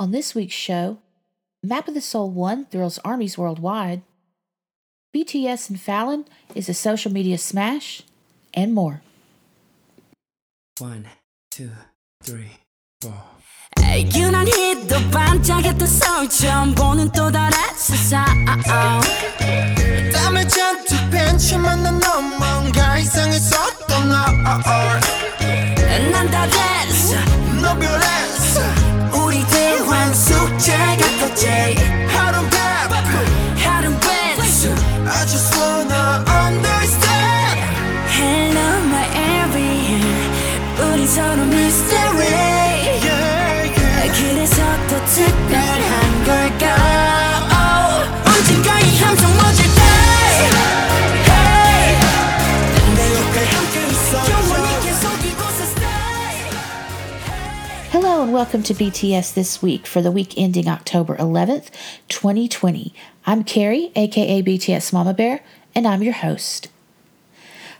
On this week's show, Map of the Soul 1 thrills armies worldwide, BTS and Fallon is a social media smash, and more. One, two, three, four. 유난히도 반짝였던 서울처럼 보는 또 다른 세상 땀을 잔뜩 벤치만 난 뭔가 이상했었던 너 난다 됐어 너 별했 welcome to BTS This Week for the week ending October 11th, 2020. I'm Carrie, aka BTS Mama Bear, and I'm your host.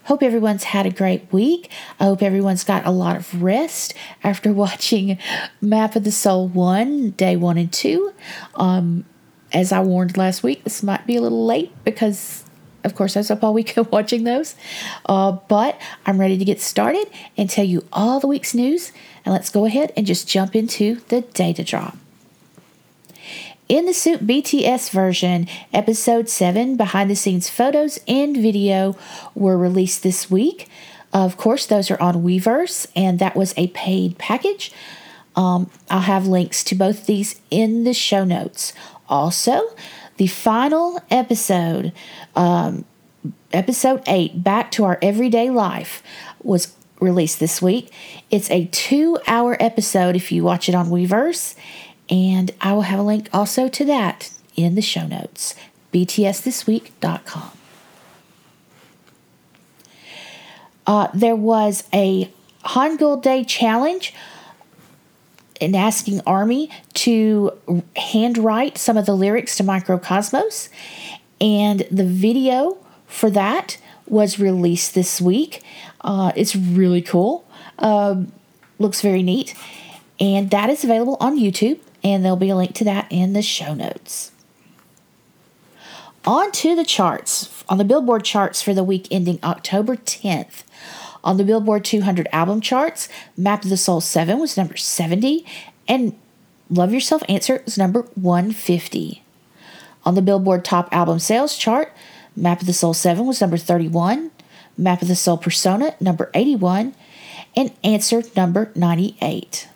Hope everyone's had a great week. I hope everyone's got a lot of rest after watching Map of the Soul 1, day 1 and 2. Um, as I warned last week, this might be a little late because, of course, I was up all weekend watching those. Uh, but I'm ready to get started and tell you all the week's news. And let's go ahead and just jump into the data drop. In the Suit BTS version, episode 7 behind the scenes photos and video were released this week. Of course, those are on Weverse, and that was a paid package. Um, I'll have links to both these in the show notes. Also, the final episode, um, episode 8, Back to Our Everyday Life, was released this week. It's a two hour episode if you watch it on Weverse, and I will have a link also to that in the show notes. BTSThisweek.com. Uh, there was a Hangul Day challenge in asking Army to handwrite some of the lyrics to Microcosmos, and the video for that was released this week. Uh, it's really cool, um, looks very neat, and that is available on YouTube, and there'll be a link to that in the show notes. On to the charts. On the Billboard charts for the week ending October 10th. On the Billboard 200 album charts, Map of the Soul 7 was number 70, and Love Yourself Answer was number 150. On the Billboard Top Album Sales chart, Map of the Soul 7 was number 31, Map of the Soul Persona number 81, and Answer number 98.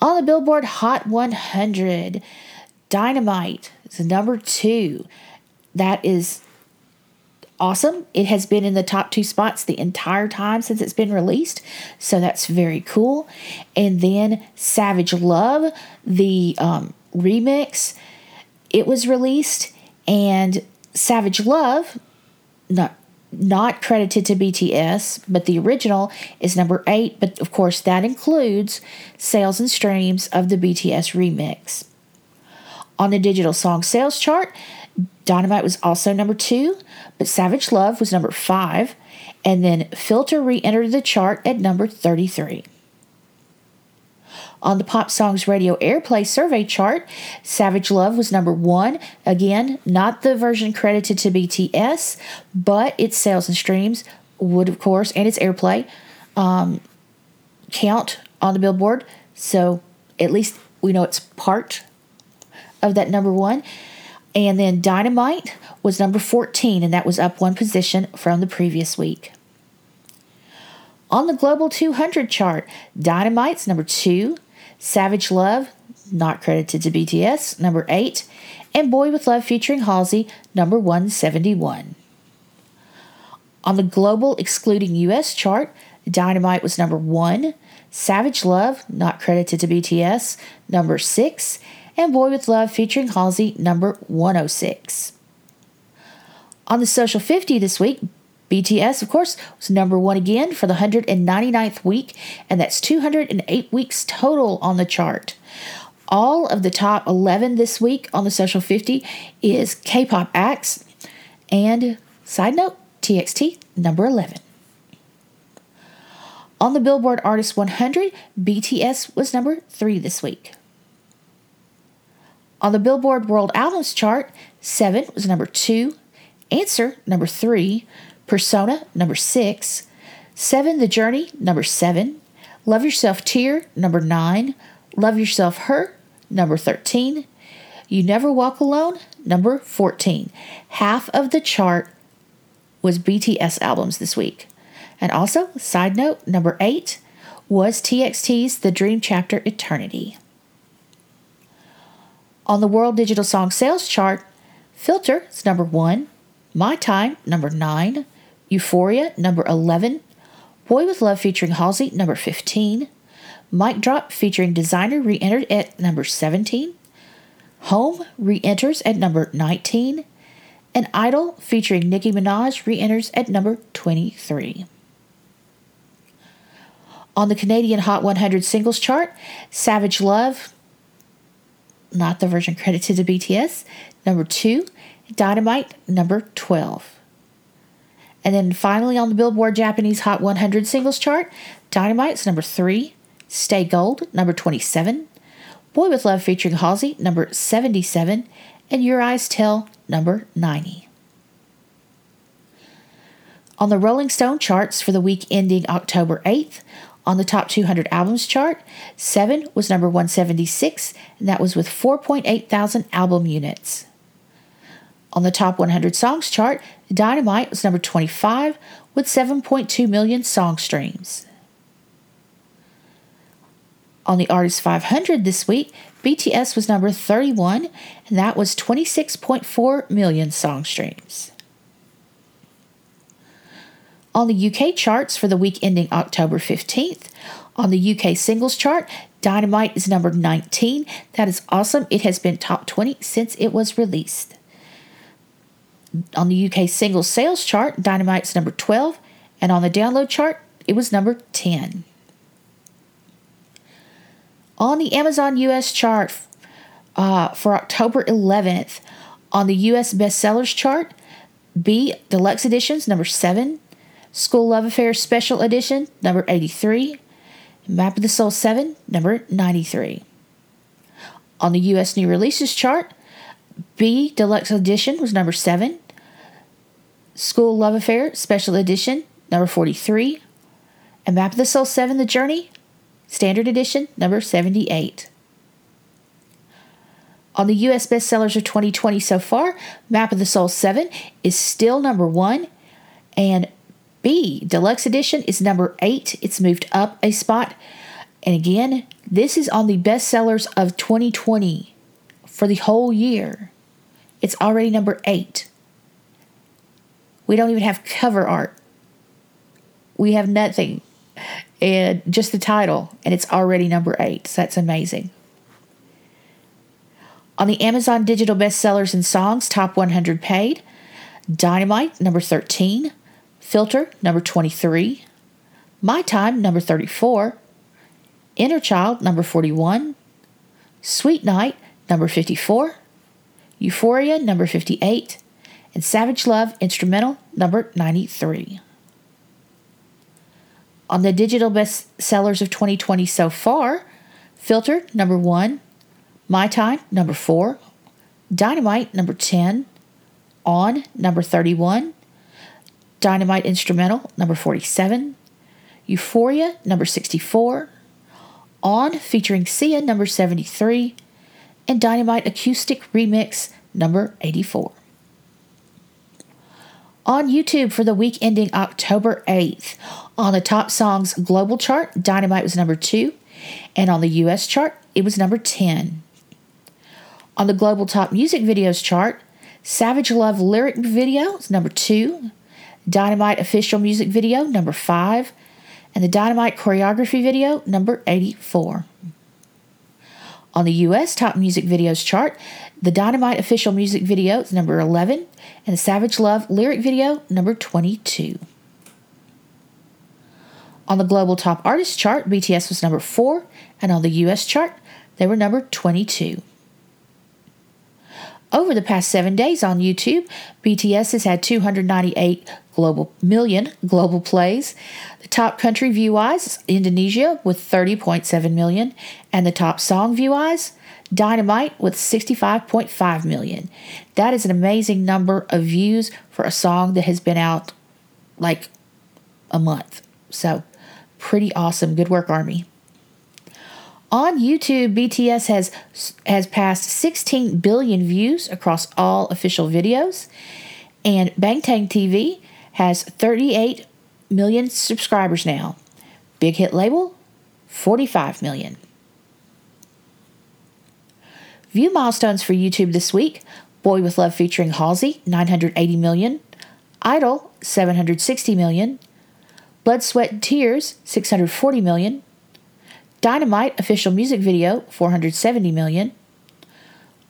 On the Billboard Hot 100, Dynamite is number 2. That is awesome. It has been in the top two spots the entire time since it's been released, so that's very cool. And then Savage Love, the um, remix, it was released, and Savage Love, not not credited to BTS, but the original is number eight. But of course, that includes sales and streams of the BTS remix. On the digital song sales chart, Dynamite was also number two, but Savage Love was number five, and then Filter re entered the chart at number 33. On the Pop Songs Radio Airplay Survey chart, Savage Love was number one. Again, not the version credited to BTS, but its sales and streams would, of course, and its airplay um, count on the Billboard. So at least we know it's part of that number one. And then Dynamite was number 14, and that was up one position from the previous week. On the Global 200 chart, Dynamite's number two, Savage Love, not credited to BTS, number eight, and Boy with Love featuring Halsey, number 171. On the Global excluding US chart, Dynamite was number one, Savage Love, not credited to BTS, number six, and Boy with Love featuring Halsey, number 106. On the Social 50 this week, BTS, of course, was number one again for the 199th week, and that's 208 weeks total on the chart. All of the top 11 this week on the Social 50 is K pop acts, and side note, TXT, number 11. On the Billboard Artist 100, BTS was number three this week. On the Billboard World Albums chart, Seven was number two, Answer number three, Persona number six, Seven The Journey number seven, Love Yourself Tear number nine, Love Yourself Her number 13, You Never Walk Alone number 14. Half of the chart was BTS albums this week. And also, side note, number eight was TXT's The Dream Chapter Eternity. On the World Digital Song Sales chart, Filter is number one, My Time, number nine, Euphoria, number 11, Boy with Love featuring Halsey, number 15, Mic Drop featuring Desiigner re entered at number 17, Home re enters at number 19, and Idol featuring Nicki Minaj re enters at number 23. On the Canadian Hot 100 singles chart, Savage Love, not the version credited to BTS, number 2, Dynamite, number 12. And then finally on the Billboard Japanese Hot 100 singles chart, Dynamite's number 3, Stay Gold, number 27, Boy with Love featuring Halsey, number 77, and Your Eyes Tell, number 90. On the Rolling Stone charts for the week ending October 8th, on the top 200 albums chart, 7 was number 176, and that was with 4.8 thousand album units. On the top 100 songs chart, Dynamite was number 25 with 7.2 million song streams. On the Artist 500 this week, BTS was number 31, and that was 26.4 million song streams. On the UK charts for the week ending October 15th, on the UK singles chart, Dynamite is number 19. That is awesome. It has been top 20 since it was released. On the UK single sales chart, Dynamite's number 12, and on the download chart, it was number 10. On the Amazon US chart uh, for October 11th, on the US bestsellers chart, BE Deluxe Editions number 7, School Love Affair Special Edition number 83, Map of the Soul 7 number 93. On the US New Releases chart, BE Deluxe Edition was number 7, School Love Affair Special Edition number 43, and Map of the Soul 7 The Journey Standard Edition number 78. On the US bestsellers of 2020 so far, Map of the Soul 7 is still number 1 and BE Deluxe Edition is number 8. It's moved up a spot. And again, this is on the bestsellers of 2020 for the whole year. It's already number 8. We don't even have cover art. We have nothing. And just the title, and it's already number 8. So that's amazing. On the Amazon Digital Bestsellers and Songs Top 100 Paid, Dynamite, number 13, Filter, number 23, My Time, number 34, Inner Child, number 41, Sweet Night, number 54, Euphoria, number 58, and Savage Love, Instrumental, number 93. On the digital bestsellers of 2020 so far, Filter, number 1, My Time, number 4, Dynamite, number 10, On, number 31, Dynamite Instrumental, number 47, Euphoria, number 64, On featuring Sia, number 73, and Dynamite Acoustic Remix, number 84. On YouTube for the week ending October 8th, on the top songs global chart, Dynamite was number 2, and on the US chart, it was number 10. On the global top music videos chart, Savage Love lyric video is number 2, Dynamite official music video number 5, and the Dynamite choreography video number 84. On the US Top Music Videos chart, the Dynamite official music video is number 11, and the Savage Love lyric video number 22. On the global top artist chart, BTS was number 4, and on the US chart, they were number 22. Over the past seven days on YouTube, BTS has had 298 global million global plays. The top country view is Indonesia with 30.7 million, and the top song view wise, Dynamite with 65.5 million. That is an amazing number of views for a song that has been out like a month. So, pretty awesome. Good work, Army. On YouTube, BTS has has passed 16 billion views across all official videos, and Bangtan TV has 38 million subscribers now. Big hit label, 45 million. View milestones for YouTube this week Boy with Love featuring Halsey, 980 million. Idol, 760 million. Blood, Sweat, and Tears, 640 million. Dynamite official music video, 470 million.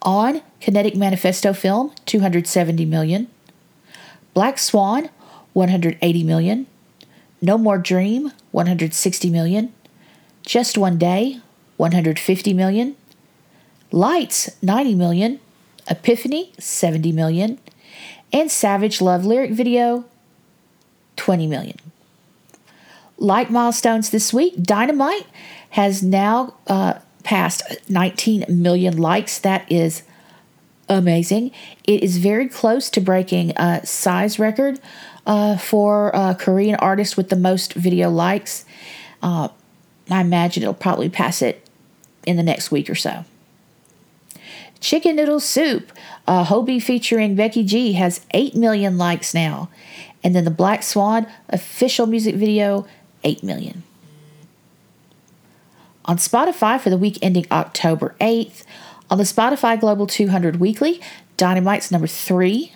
On Kinetic Manifesto film, 270 million. Black Swan, 180 million. No More Dream, 160 million. Just One Day, 150 million. Lights, 90 million. Epiphany, 70 million. And Savage Love lyric video, 20 million. Like milestones this week, Dynamite has now uh, passed 19 million likes. That is amazing. It is very close to breaking a size record uh, for a Korean artist with the most video likes. Uh, I imagine it'll probably pass it in the next week or so. Chicken Noodle Soup, uh, Hobi featuring Becky G, has 8 million likes now. And then the Black Swan official music video, 8 million. On Spotify for the week ending October 8th, on the Spotify Global 200 Weekly, Dynamite's number 3,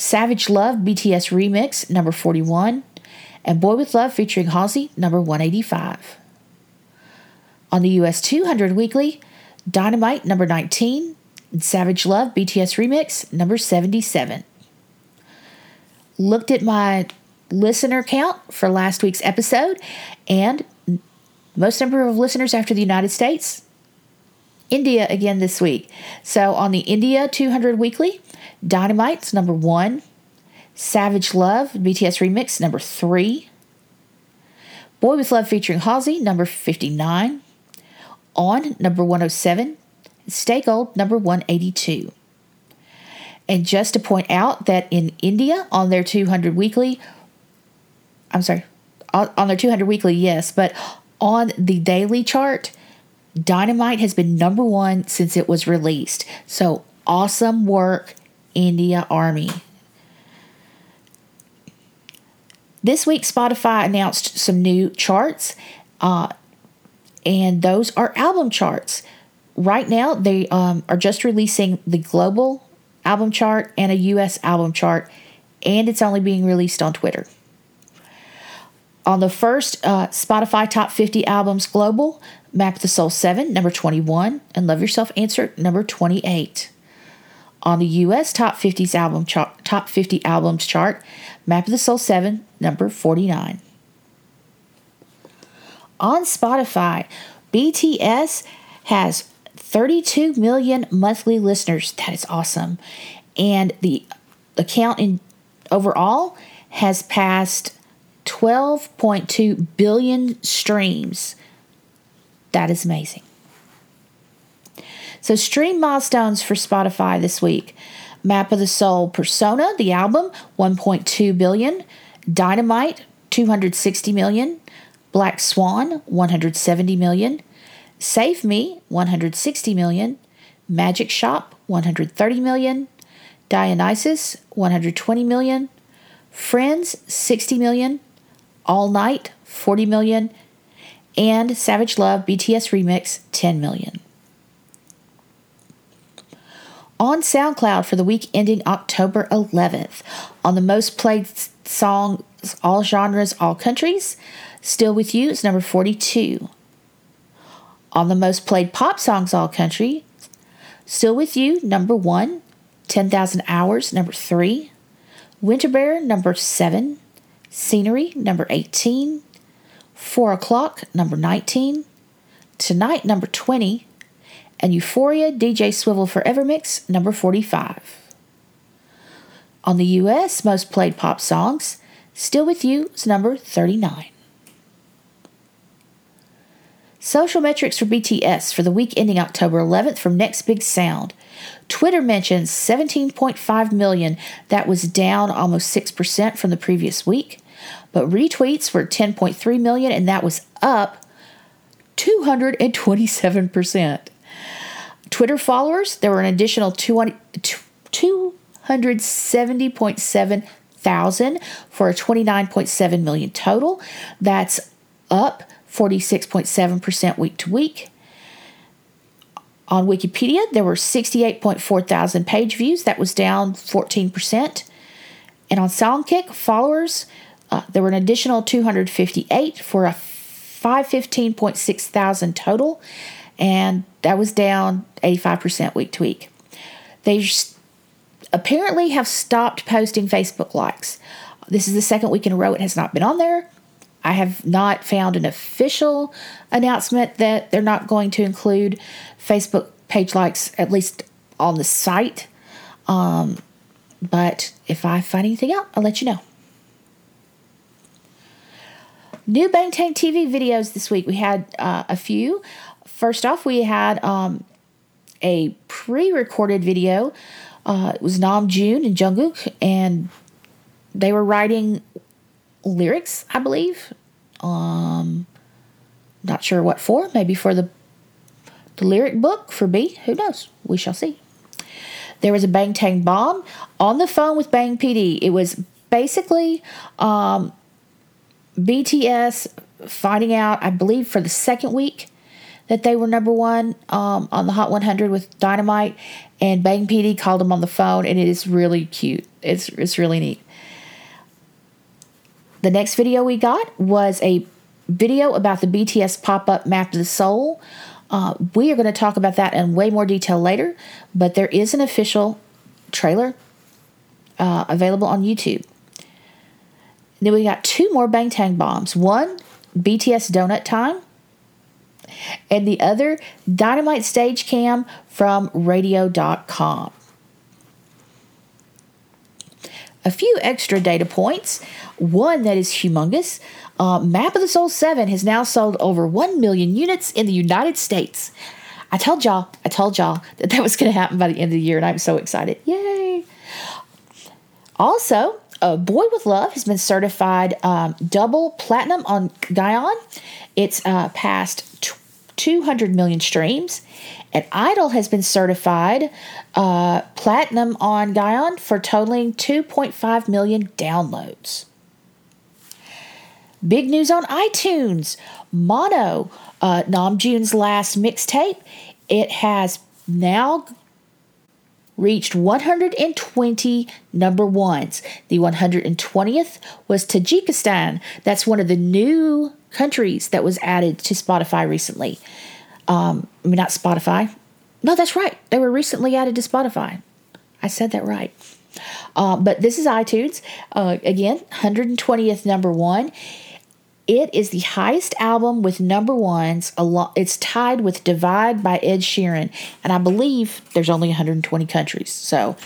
Savage Love BTS Remix, number 41, and Boy with Love featuring Halsey, number 185. On the US 200 Weekly, Dynamite, number 19, and Savage Love BTS Remix, number 77. Looked at my listener count for last week's episode, and most number of listeners after the United States, India again this week. So on the India 200 Weekly, Dynamite's number one, Savage Love BTS Remix number three, Boy with Love featuring Halsey number 59, On number 107, Stay Gold number 182. And just to point out that in India on their 200 weekly, I'm sorry, on, on their 200 weekly, yes, but on the daily chart, Dynamite has been number one since it was released. So awesome work, India Army. This week, Spotify announced some new charts, uh, and those are album charts right now they um, are just releasing the global album chart and a US album chart, and it's only being released on Twitter. On the first uh, Spotify Top 50 Albums Global, Map the Soul 7, number 21, and Love Yourself Answer, number 28. On the US Top 50s album Top 50 Albums chart, Map of the Soul 7, number 49. On Spotify, BTS has 32 million monthly listeners. That is awesome. And the account in overall has passed 12.2 billion streams. That is amazing. So, stream milestones for Spotify this week Map of the Soul Persona, the album, 1.2 billion. Dynamite, 260 million. Black Swan, 170 million. Save Me 160 million, Magic Shop 130 million, Dionysus 120 million, Friends 60 million, All Night 40 million, and Savage Love BTS Remix 10 million. On SoundCloud for the week ending October 11th, on the most played songs, all genres, all countries, Still With You is number 42. On the most played pop songs all country, Still With You, number one. 10,000 Hours, number three. Winter Bear, number seven. Scenery, number 18. Four O'Clock, number 19. Tonight, number 20. And Euphoria DJ Swivel Forever Mix, number 45. On the US most played pop songs, Still With You is number 39. Social metrics for BTS for the week ending October 11th from Next Big Sound. Twitter mentions 17.5 million. That was down almost 6% from the previous week. But retweets were 10.3 million, and that was up 227%. Twitter followers, there were an additional 270.7 thousand for a 29.7 million total. That's up 46.7% week to week. On Wikipedia, there were 68.4 thousand page views. That was down 14%. And on Songkick, followers, uh, there were an additional 258 for a 515.6 thousand total. And that was down 85% week to week. They apparently have stopped posting Facebook likes. This is the second week in a row it has not been on there. I have not found an official announcement that they're not going to include Facebook page likes, at least on the site. Um, but if I find anything out, I'll let you know. New Bangtan TV videos this week. We had uh, a few. First off, we had um, a pre recorded video. Uh, it was Namjoon and Jungkook, and they were writing lyrics, I believe. Um, not sure what for. Maybe for the the lyric book for BE. Who knows? We shall see. There was a Bangtan bomb on the phone with Bang PD. It was basically um, BTS finding out, I believe, for the second week that they were number one um, on the Hot 100 with Dynamite, and Bang PD called them on the phone, and it is really cute. It's it's really neat. The next video we got was a video about the BTS pop up Map of the Soul. Uh, we are going to talk about that in way more detail later, but there is an official trailer uh, available on YouTube. Then we got two more Bangtan bombs. One, BTS Donut Time, and the other, Dynamite Stage Cam from radio.com. A few extra data points. One that is humongous. Uh, Map of the Soul 7 has now sold over 1 million units in the United States. I told y'all, I told y'all that that was going to happen by the end of the year, and I'm so excited. Yay! Also, Boy with Love has been certified um, double platinum on Gaon. It's uh, past t- 200 million streams. And Idol has been certified uh, platinum on Gaon for totaling 2.5 million downloads. Big news on iTunes. Mono, uh, Namjoon's last mixtape, it has now reached 120 number ones. The 120th was Tajikistan. That's one of the new countries that was added to Spotify recently. Um, I mean, not Spotify. No, that's right. They were recently added to Spotify. I said that right. Uh, but this is iTunes. Uh, again, 120th number one. It is the highest album with number ones. It's tied with Divide by Ed Sheeran. And I believe there's only 120 countries. So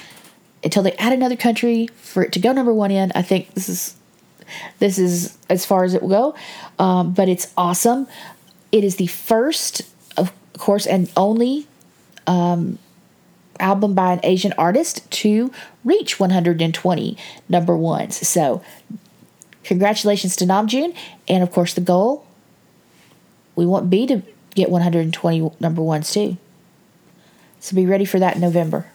until they add another country for it to go number one in, I think this is this is as far as it will go. Um, but it's awesome. It is the first, of course, and only um, album by an Asian artist to reach 120 number ones. So Congratulations to Namjoon. And of course, the goal we want BE to get 120 number ones too. So be ready for that in November.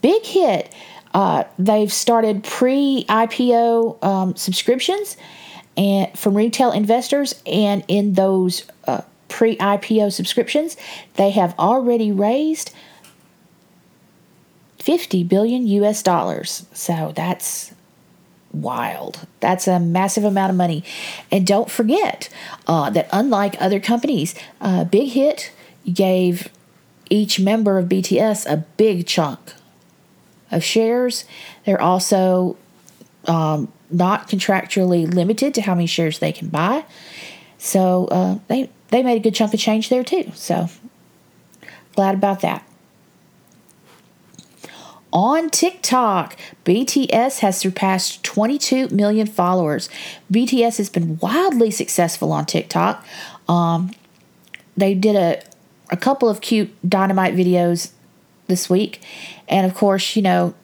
Big hit. Uh, they've started pre IPO um, subscriptions and from retail investors, and in those uh, pre IPO subscriptions, they have already raised 50 billion US dollars. So that's wild. That's a massive amount of money. And don't forget uh, that unlike other companies, uh, Big Hit gave each member of BTS a big chunk of shares. They're also um, not contractually limited to how many shares they can buy. So uh, they they made a good chunk of change there too. So glad about that. On TikTok, BTS has surpassed 22 million followers. BTS has been wildly successful on TikTok. Um, they did a, a couple of cute dynamite videos this week. And of course, you know,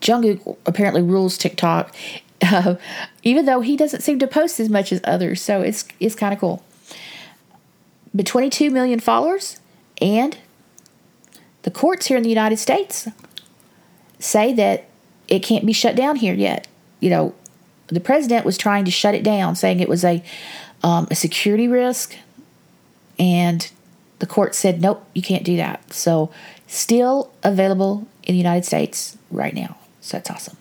Jungkook apparently rules TikTok, uh, even though he doesn't seem to post as much as others. So it's it's kind of cool. But 22 million followers, and the courts here in the United States say that it can't be shut down here yet. You know, the president was trying to shut it down, saying it was a um, a security risk, and the court said nope, you can't do that. So, still available in the United States right now. So that's awesome.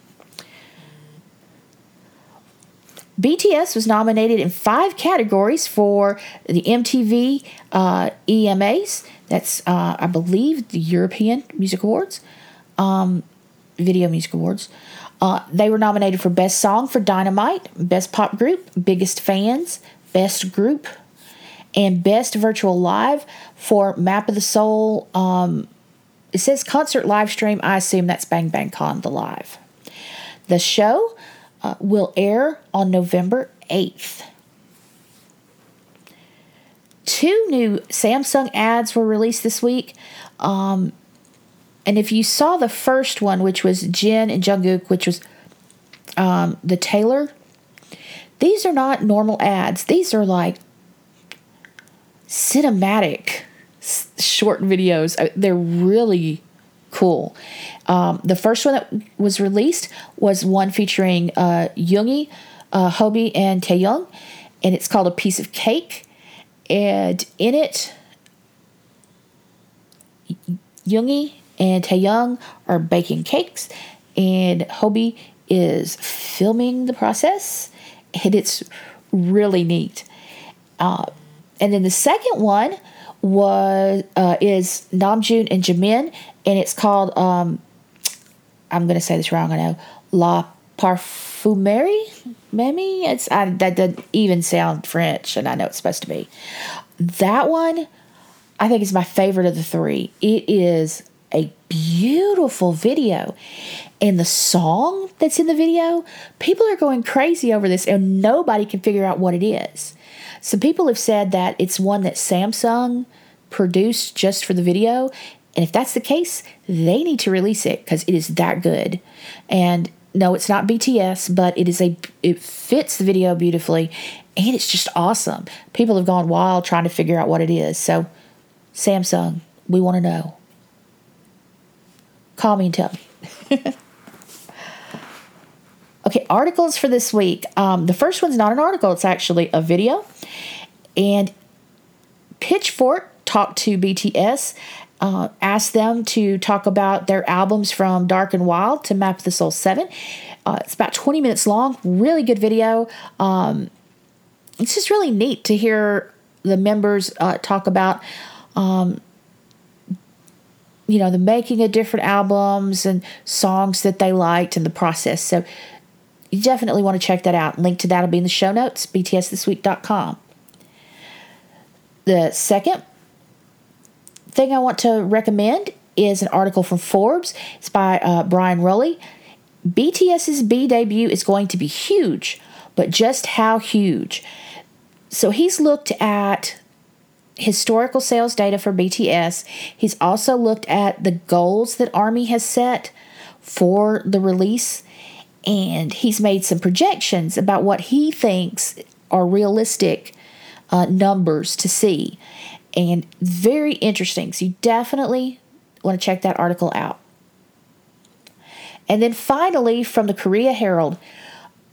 BTS was nominated in five categories for the MTV uh, EMAs. That's, uh, I believe, the European Music Awards, um, Video Music Awards. Uh, they were nominated for Best Song for Dynamite, Best Pop Group, Biggest Fans, Best Group, and Best Virtual Live for Map of the Soul. Um, it says concert live stream. I assume that's Bang Bang Con, the live. The show uh, will air on November 8th. Two new Samsung ads were released this week. Um, and if you saw the first one, which was Jin and Jungkook, which was um, the tailor, these are not normal ads. These are like cinematic short videos. Uh, They're really cool. Um, the first one that was released was one featuring uh, Yoongi, uh, and Taehyung, and it's called A Piece of Cake. And in it, Yoongi and Taehyung are baking cakes, and Hobi is filming the process, and it's really neat. Uh, and then the second one was uh, is Namjoon and Jimin, and it's called um, I'm going to say this wrong. I know La Parfumerie. Maybe it's I, that doesn't even sound French, and I know it's supposed to be. That one, I think, is my favorite of the three. It is a beautiful video, and the song that's in the video, people are going crazy over this, and nobody can figure out what it is. Some people have said that it's one that Samsung produced just for the video. And if that's the case, they need to release it because it is that good. And no, it's not BTS, but it is a it fits the video beautifully and it's just awesome. People have gone wild trying to figure out what it is. So Samsung, we want to know. Call me and tell me. Okay, articles for this week. Um, the first one's not an article, it's actually a video. And Pitchfork talked to BTS, uh, asked them to talk about their albums from Dark and Wild to Map of the Soul 7. Uh, it's about 20 minutes long, really good video. Um, it's just really neat to hear the members uh, talk about um, you know the making of different albums and songs that they liked and the process so you definitely want to check that out link to that will be in the show notes btsthisweek.com the second thing i want to recommend is an article from forbes it's by uh, bryan rolli bts's b debut is going to be huge but just how huge so he's looked at historical sales data for BTS. He's also looked at the goals that Army has set for the release, and he's made some projections about what he thinks are realistic uh, numbers to see. And very interesting. So you definitely want to check that article out. And then finally, from the Korea Herald,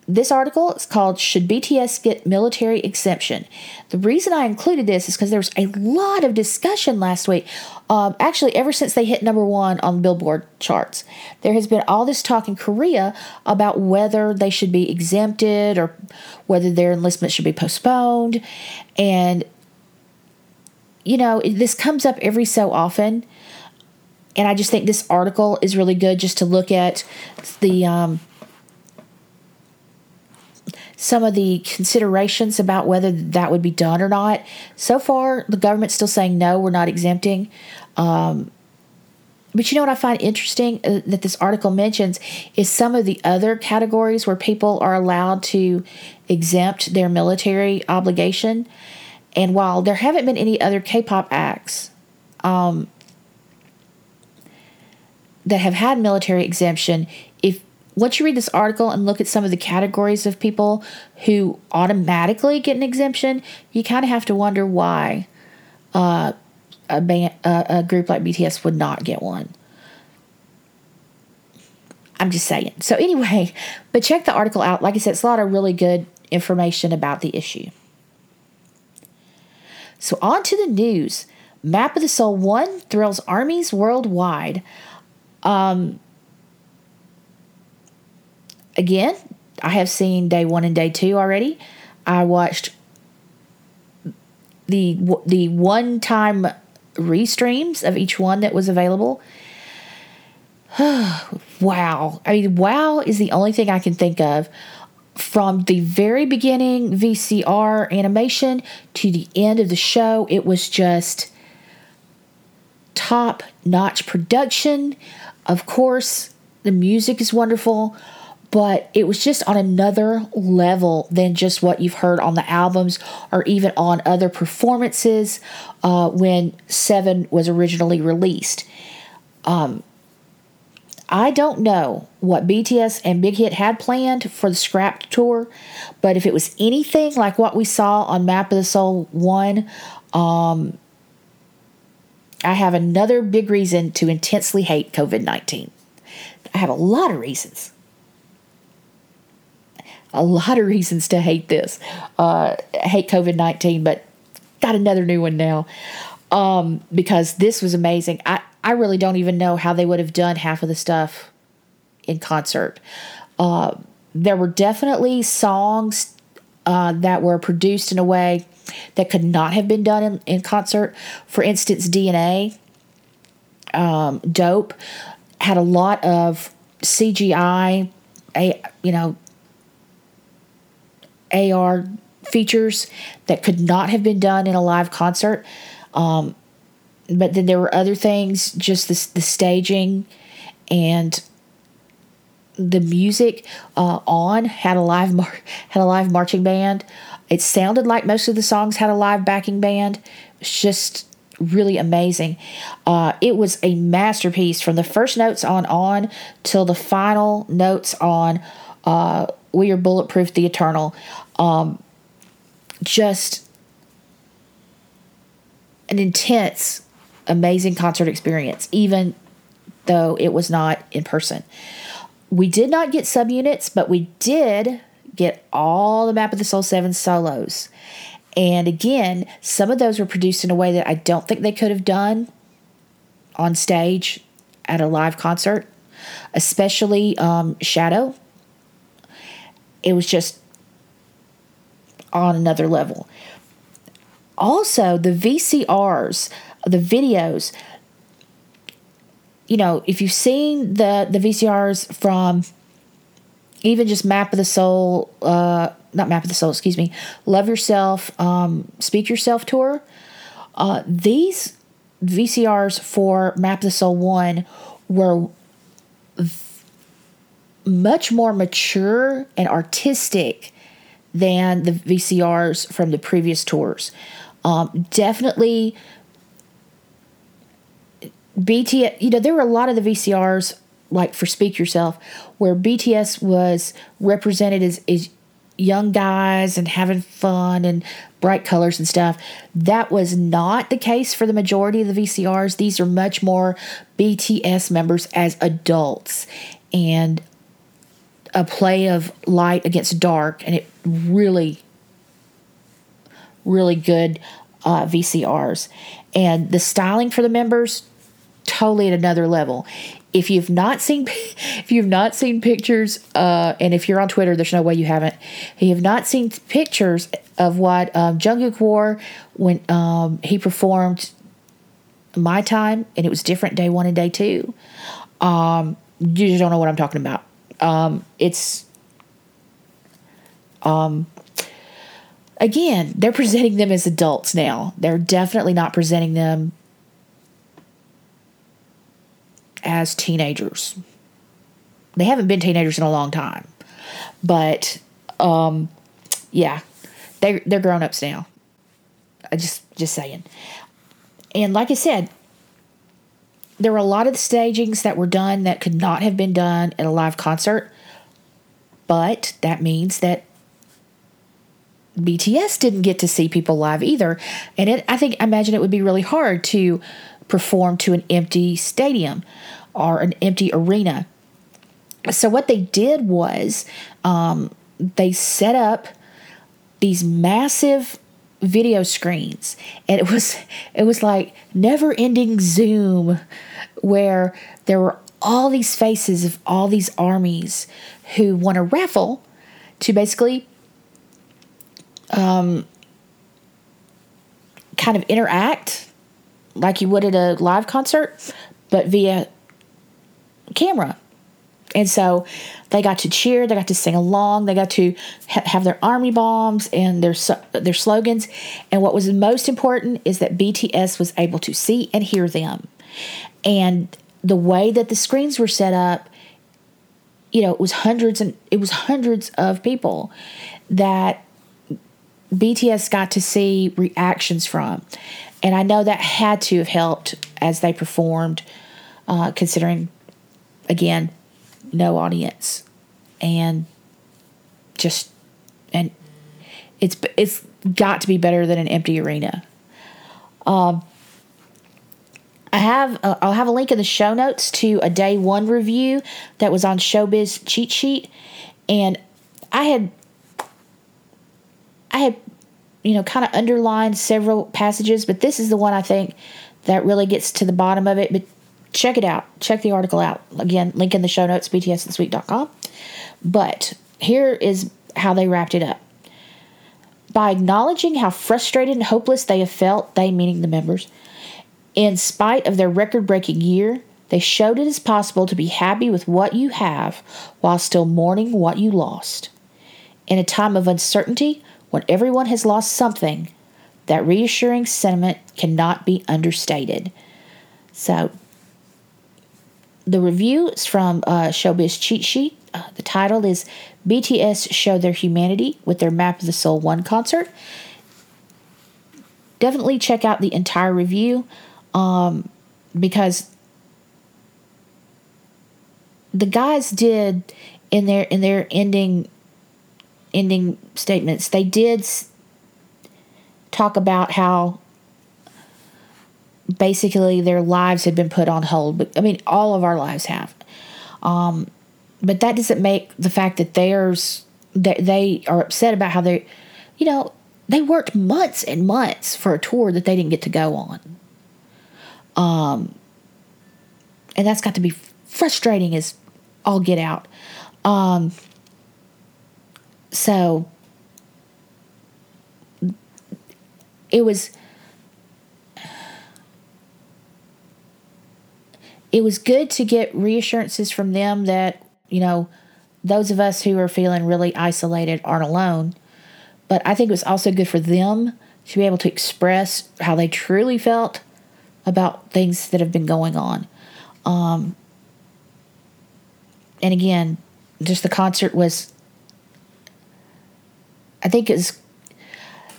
this article is called Should BTS Get Military Exemption? The reason I included this is because there was a lot of discussion last week. Um, actually, ever since they hit number one on Billboard charts, there has been all this talk in Korea about whether they should be exempted or whether their enlistment should be postponed. And, you know, this comes up every so often. And I just think this article is really good just to look at the. Um, some of the considerations about whether that would be done or not. So far, the government's still saying no, we're not exempting. Um, but you know what I find interesting uh, that this article mentions is some of the other categories where people are allowed to exempt their military obligation. And while there haven't been any other K-pop acts um, that have had military exemption, if once you read this article and look at some of the categories of people who automatically get an exemption, you kind of have to wonder why uh, a band, uh, a group like BTS would not get one. I'm just saying. So anyway, but check the article out. Like I said, it's a lot of really good information about the issue. So on to the news. Map of the Soul 1 thrills armies worldwide. Um, again, I have seen day one and day two already. I watched the the one time restreams of each one that was available. wow. I mean, wow is the only thing I can think of. From the very beginning VCR animation to the end of the show, it was just top notch production. Of course, the music is wonderful, but it was just on another level than just what you've heard on the albums or even on other performances uh, when Seven was originally released. Um, I don't know what BTS and Big Hit had planned for the Scrapped tour, but if it was anything like what we saw on Map of the Soul 1, um, I have another big reason to intensely hate COVID 19. I have a lot of reasons. A lot of reasons to hate this, uh, hate COVID 19, but got another new one now um, because this was amazing. I, I really don't even know how they would have done half of the stuff in concert. Uh, there were definitely songs uh, that were produced in a way that could not have been done in, in concert. For instance, DNA, um, Dope, had a lot of CGI, a, you know, AR features that could not have been done in a live concert. Um, but then there were other things, just the, the staging and the music uh, on had a live mar- had a live marching band. It sounded like most of the songs had a live backing band. It's just really amazing. Uh, it was a masterpiece from the first notes on on till the final notes on uh, "We Are Bulletproof," the Eternal. Um, just an intense, amazing concert experience, even though it was not in person. We did not get subunits, but we did get all the Map of the Soul 7 solos. And again, some of those were produced in a way that I don't think they could have done on stage at a live concert, especially um, Shadow. It was just on another level. Also, the VCRs, the videos, you know, if you've seen the the VCRs from even just Map of the Soul, uh, not Map of the Soul, excuse me, Love Yourself, um, Speak Yourself tour, uh, these VCRs for Map of the Soul 1 were much more mature and artistic than the VCRs from the previous tours. Um, definitely BTS, you know, there were a lot of the VCRs, like for Speak Yourself, where BTS was represented as, as young guys and having fun and bright colors and stuff. That was not the case for the majority of the VCRs. These are much more BTS members as adults and a play of light against dark, and it really, really good uh, VCRs. And the styling for the members totally at another level. If you've not seen, if you've not seen pictures, uh, and if you're on Twitter, there's no way you haven't. If you have not seen pictures of what um, Jungkook wore when um, he performed "My Time," and it was different day one and day two. Um, you just don't know what I'm talking about. Um, it's um, again, they're presenting them as adults now. They're definitely not presenting them as teenagers. They haven't been teenagers in a long time, but um, yeah, they they're grown ups now. I just just saying. And like I said, there were a lot of stagings that were done that could not have been done at a live concert, but that means that BTS didn't get to see people live either. And it, I think, I imagine it would be really hard to perform to an empty stadium or an empty arena. So, what they did was um, they set up these massive video screens and it was it was like never ending zoom where there were all these faces of all these armies who won a raffle to basically um, kind of interact like you would at a live concert, but via camera. And so they got to cheer, they got to sing along, they got to ha- have their army bombs and their so- their slogans. And what was most important is that BTS was able to see and hear them. And the way that the screens were set up, you know, it was hundreds and it was hundreds of people that BTS got to see reactions from. And I know that had to have helped as they performed, uh, considering, again, no audience. And just, and it's it's got to be better than an empty arena. Um, I have uh, I'll have a link in the show notes to a day one review that was on Showbiz Cheat Sheet, and I had I had, you know, kind of underlined several passages, but this is the one I think that really gets to the bottom of it. But check it out. Check the article out. Again, link in the show notes, btsthisweek.com. But here is how they wrapped it up. By acknowledging how frustrated and hopeless they have felt, they meaning the members, in spite of their record breaking year, they showed it is possible to be happy with what you have while still mourning what you lost. In a time of uncertainty, when everyone has lost something, that reassuring sentiment cannot be understated. So, the review is from uh, Showbiz Cheat Sheet. Uh, the title is BTS Show Their Humanity with their Map of the Soul 1 concert. Definitely check out the entire review um, because the guys did in their in their ending ending statements, they did talk about how basically their lives had been put on hold. But I mean, all of our lives have. Um, but that doesn't make the fact that theirs that they are upset about how they, you know, they worked months and months for a tour that they didn't get to go on. Um, and that's got to be frustrating as all get out. Um, so it was it was good to get reassurances from them that you know those of us who are feeling really isolated aren't alone. But i think it was also good for them to be able to express how they truly felt about things that have been going on. Um, and again just the concert was I think it's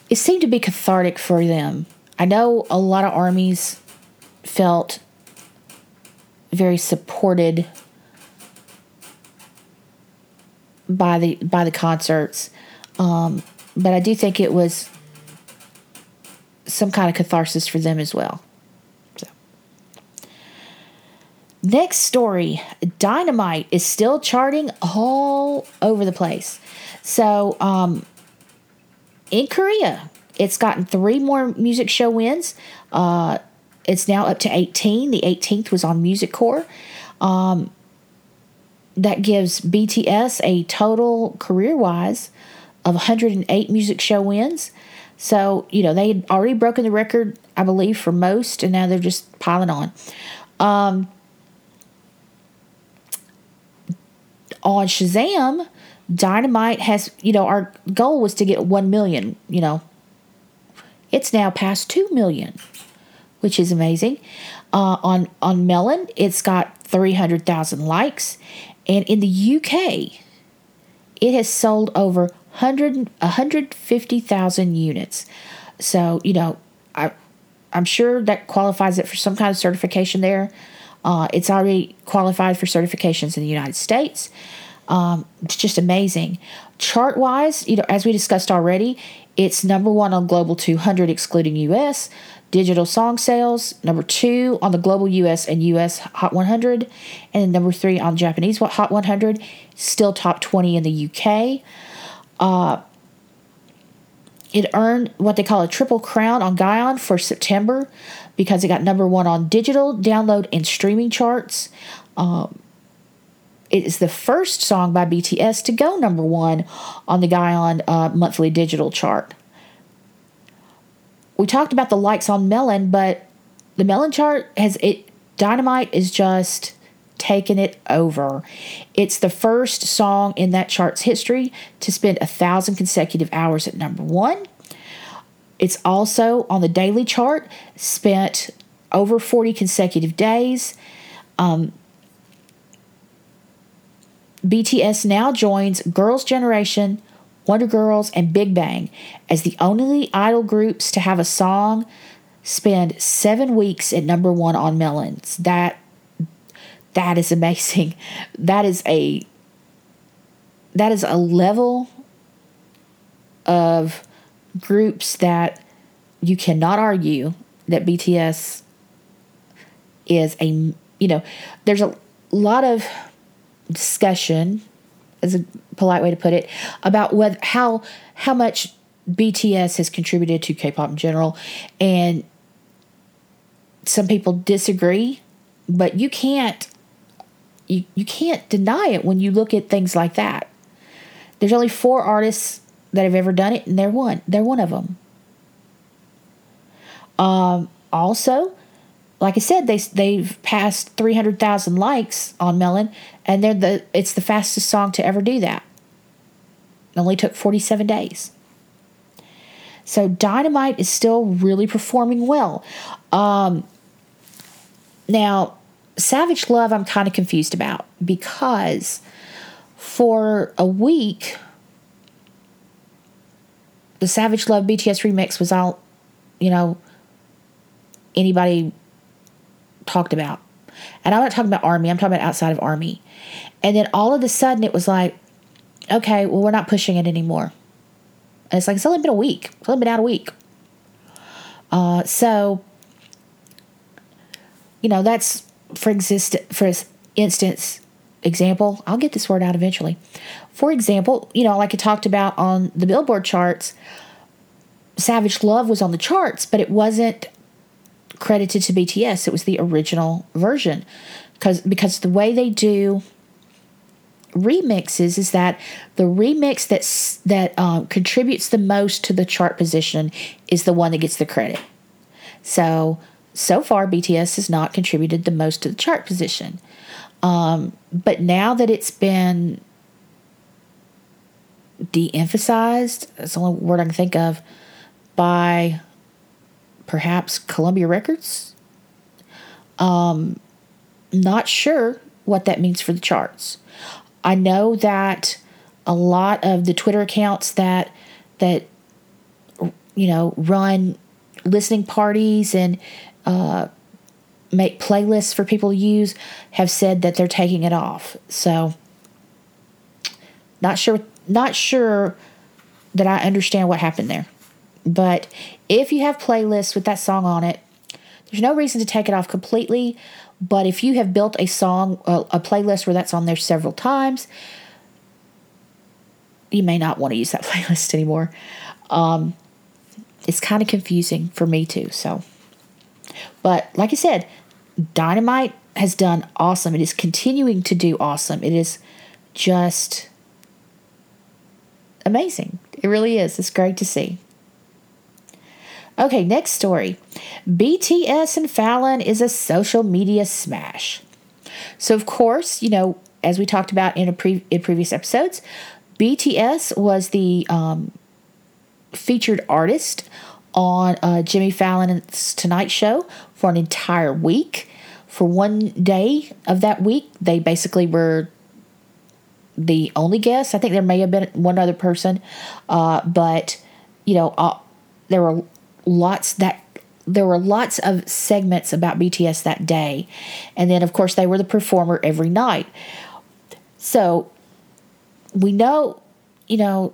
it seemed to be cathartic for them. I know a lot of armies felt very supported by the by the concerts, um, but I do think it was some kind of catharsis for them as well. So. Next story Dynamite is still charting all over the place. So, um, in Korea. It's gotten three more music show wins. Uh, it's now up to 18. The 18th was on Music Core. Um, that gives BTS a total career wise of 108 music show wins. So, you know, they had already broken the record, I believe, for most, and now they're just piling on. Um, on Shazam, Dynamite has, you know, our goal was to get 1 million, you know. It's now past 2 million. which is amazing. Uh, on on Melon, it's got three hundred thousand likes, and in the UK, it has sold over 100 150,000 units. So you know, I I'm sure that qualifies it for some kind of certification there. Uh, it's already qualified for certifications in the United States. Um, it's just amazing. Chart wise, you know, as we discussed already, it's number one on Global 200, excluding US. Digital song sales, number two on the Global US and US Hot 100, and number three on Japanese Hot 100, still top 20 in the UK. Uh, it earned what they call a triple crown on Gaon for September because it got number one on digital, download, and streaming charts. Um, it is the first song by BTS to go number one on the Gaon uh, monthly digital chart. We talked about the likes on Melon, but the Melon chart has it. Dynamite is just taking it over. It's the first song in that chart's history to spend a thousand consecutive hours at number one. It's also on the daily chart, spent over 40 consecutive days. Um, BTS now joins Girls' Generation, Wonder Girls, and Big Bang as the only idol groups to have a song spend seven weeks at number one on Melons. That that is amazing. That is a that is a level of groups that you cannot argue that BTS is a you know there's a lot of discussion is a polite way to put it about what how how much BTS has contributed to K-pop in general. And some people disagree but you can't you, you can't deny it when you look at things like that. There's only four artists that have ever done it and they're one they're one of them um also like I said, they they've passed three hundred thousand likes on Melon, and they're the it's the fastest song to ever do that. It only took forty seven days. So Dynamite is still really performing well. Um, now, Savage Love, I'm kind of confused about because for a week, the Savage Love BTS remix was all, you know, anybody talked about. And I'm not talking about Army, I'm talking about outside of Army. And then all of a sudden it was like, okay, well, we're not pushing it anymore. And it's like, it's only been a week. It's only been out a week. Uh, so, you know, that's for exist for instance, example, I'll get this word out eventually. For example, you know, like I talked about on the Billboard charts, Savage Love was on the charts, but it wasn't credited to BTS. It was the original version because because the way they do remixes is that the remix that's that um, contributes the most to the chart position is the one that gets the credit. So so far, BTS has not contributed the most to the chart position. Um, but now that it's been de-emphasized, that's the only word I can think of, by perhaps Columbia Records. Um, not sure what that means for the charts. I know that a lot of the Twitter accounts that that you know run listening parties and uh, make playlists for people to use have said that they're taking it off. So not sure not sure that I understand what happened there. But if you have playlists with that song on it, there's no reason to take it off completely. But if you have built a song, a, playlist where that's on there several times, you may not want to use that playlist anymore. Um, it's kind of confusing for me too. So, but like I said, Dynamite has done awesome. It is continuing to do awesome. It is just amazing. It really is. It's great to see. Okay, next story. BTS and Fallon is a social media smash. So, of course, you know, as we talked about in a pre- in previous episodes, BTS was the um, featured artist on uh, Jimmy Fallon's Tonight Show for an entire week. For one day of that week, they basically were the only guest. I think there may have been one other person, uh, but you know, uh, there were lots that there were lots of segments about BTS that day, and then of course they were the performer every night. So we know, you know,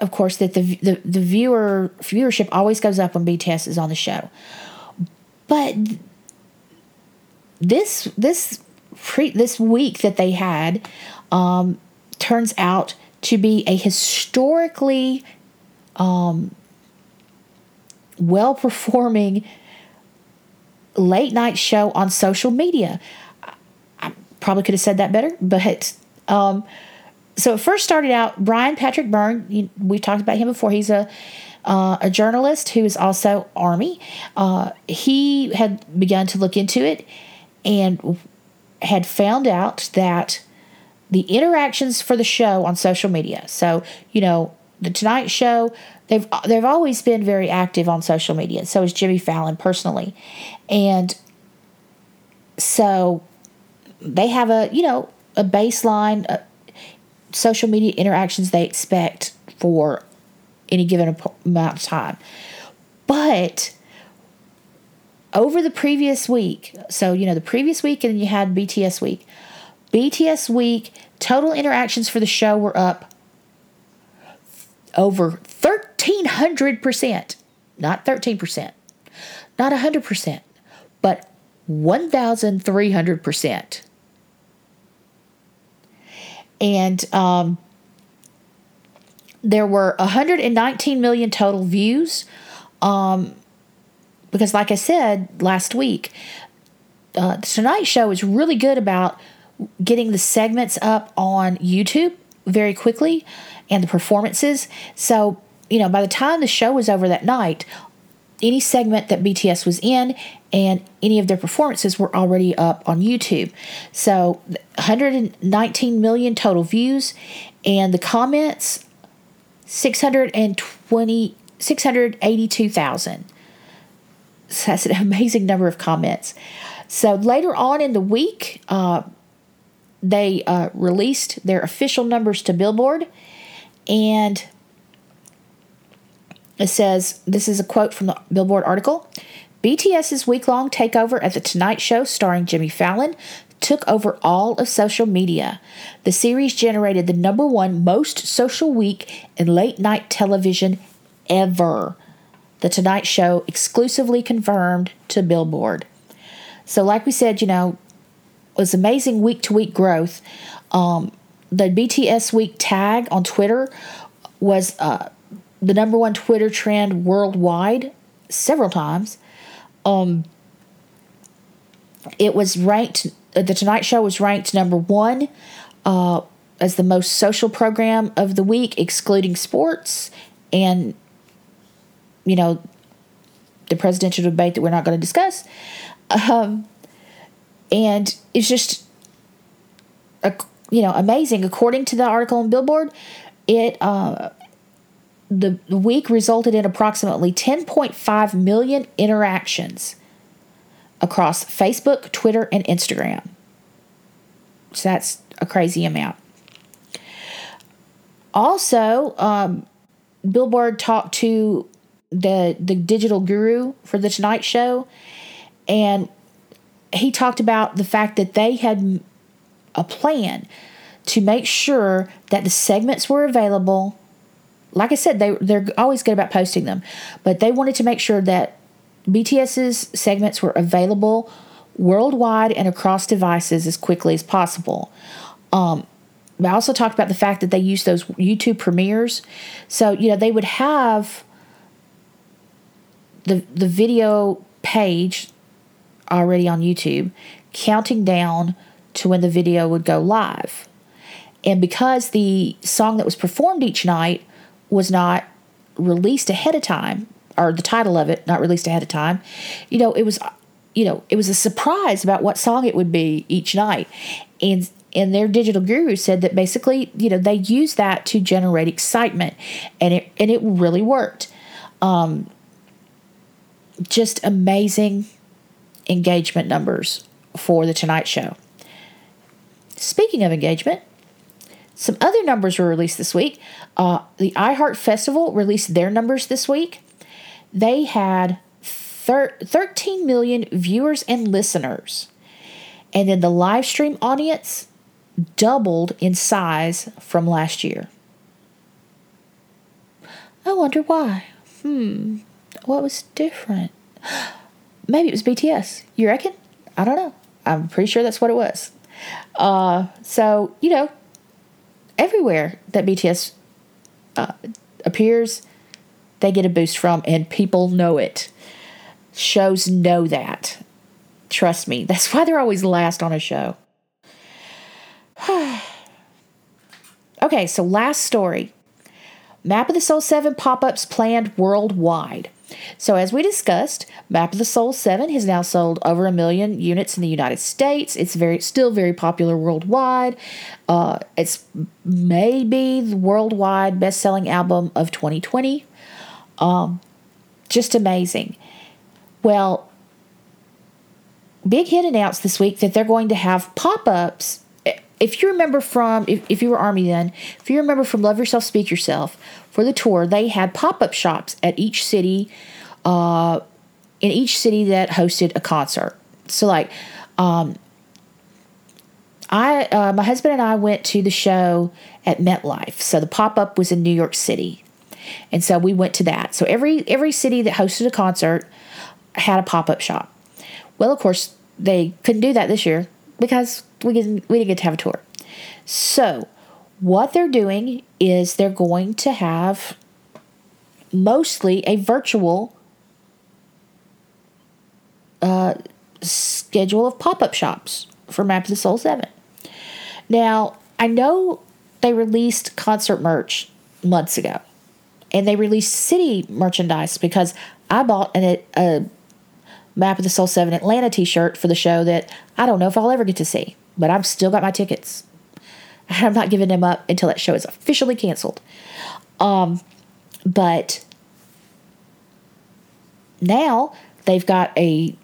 of course that the the, the viewer viewership always goes up when BTS is on the show, but this this pre this week that they had um, turns out to be a historically um, well performing late night show on social media. I probably could have said that better, but um, so it first started out. Brian Patrick Byrne, we've talked about him before. He's a uh, a journalist who is also Army. Uh, he had begun to look into it and had found out that the interactions for the show on social media. So you know the Tonight Show. They've they've always been very active on social media. So is Jimmy Fallon personally, and so they have a you know a baseline uh, social media interactions they expect for any given amount of time, but over the previous week, so you know the previous week, and then you had BTS week. BTS week total interactions for the show were up over 1300%. Not 13%, not 100%, but 1300%. And um, there were 119 million total views. Um, because, like I said last week, uh, the Tonight Show is really good about getting the segments up on YouTube very quickly and the performances. So, you know, by the time the show was over that night, any segment that BTS was in and any of their performances were already up on YouTube. So, 119 million total views and the comments 620 682,000. So that's an amazing number of comments. So later on in the week, uh, they uh, released their official numbers to Billboard, and it says this is a quote from the Billboard article BTS's week long takeover at The Tonight Show starring Jimmy Fallon took over all of social media. The series generated the number one most social week in late night television ever. The Tonight Show exclusively confirmed to Billboard. So, like we said, you know, it was amazing week to week growth. Um, the BTS week tag on Twitter was uh, the number one Twitter trend worldwide several times. Um, it was ranked, the Tonight Show was ranked number one uh, as the most social program of the week, excluding sports and, you know, the presidential debate that we're not going to discuss. Um, and it's just you know amazing according to the article on billboard it uh, the, week resulted in approximately 10.5 million interactions across facebook twitter and instagram so that's a crazy amount also um, billboard talked to the the digital guru for the tonight show and he talked about the fact that they had a plan to make sure that the segments were available. Like I said, they they're always good about posting them, but they wanted to make sure that BTS's segments were available worldwide and across devices as quickly as possible. Um, I also talked about the fact that they use those YouTube premieres, so you know they would have the the video page already on YouTube, counting down to when the video would go live. And because the song that was performed each night was not released ahead of time, or the title of it not released ahead of time, you know, it was you know, it was a surprise about what song it would be each night. And and their digital guru said that basically, you know, they used that to generate excitement and it and it really worked. Um, just amazing engagement numbers for the Tonight Show. Speaking of engagement, some other numbers were released this week. Uh, the iHeart Festival released their numbers this week. They had thir- 13 million viewers and listeners. And then the live stream audience doubled in size from last year. I wonder why. Hmm. What was different? Maybe it was BTS. You reckon? I don't know. I'm pretty sure that's what it was. Uh, so, you know, everywhere that BTS uh, appears, they get a boost from, and people know it. Shows know that. Trust me. That's why they're always last on a show. okay, so last story. Map of the Soul 7 pop ups planned worldwide. So, as we discussed, Map of the Soul 7 has now sold over a million units in the United States. It's very still very popular worldwide. Uh, it's maybe the worldwide best selling album of 2020. Um, just amazing. Well, Big Hit announced this week that they're going to have pop ups. If you remember from, if, if you were Army then, if you remember from Love Yourself, Speak Yourself for the tour, they had pop up shops at each city, uh, in each city that hosted a concert. So, like, um, I, uh, my husband and I went to the show at MetLife. So the pop up was in New York City, and so we went to that. So every every city that hosted a concert had a pop up shop. Well, of course, they couldn't do that this year because we didn't we didn't get to have a tour. So, what they're doing is they're going to have mostly a virtual uh, schedule of pop up shops for Map of the Soul 7. Now, I know they released concert merch months ago, and they released city merchandise because I bought an, a Map of the Soul 7 Atlanta t shirt for the show that I don't know if I'll ever get to see, but I've still got my tickets. I'm not giving them up until that show is officially canceled. Um, but now they've got a,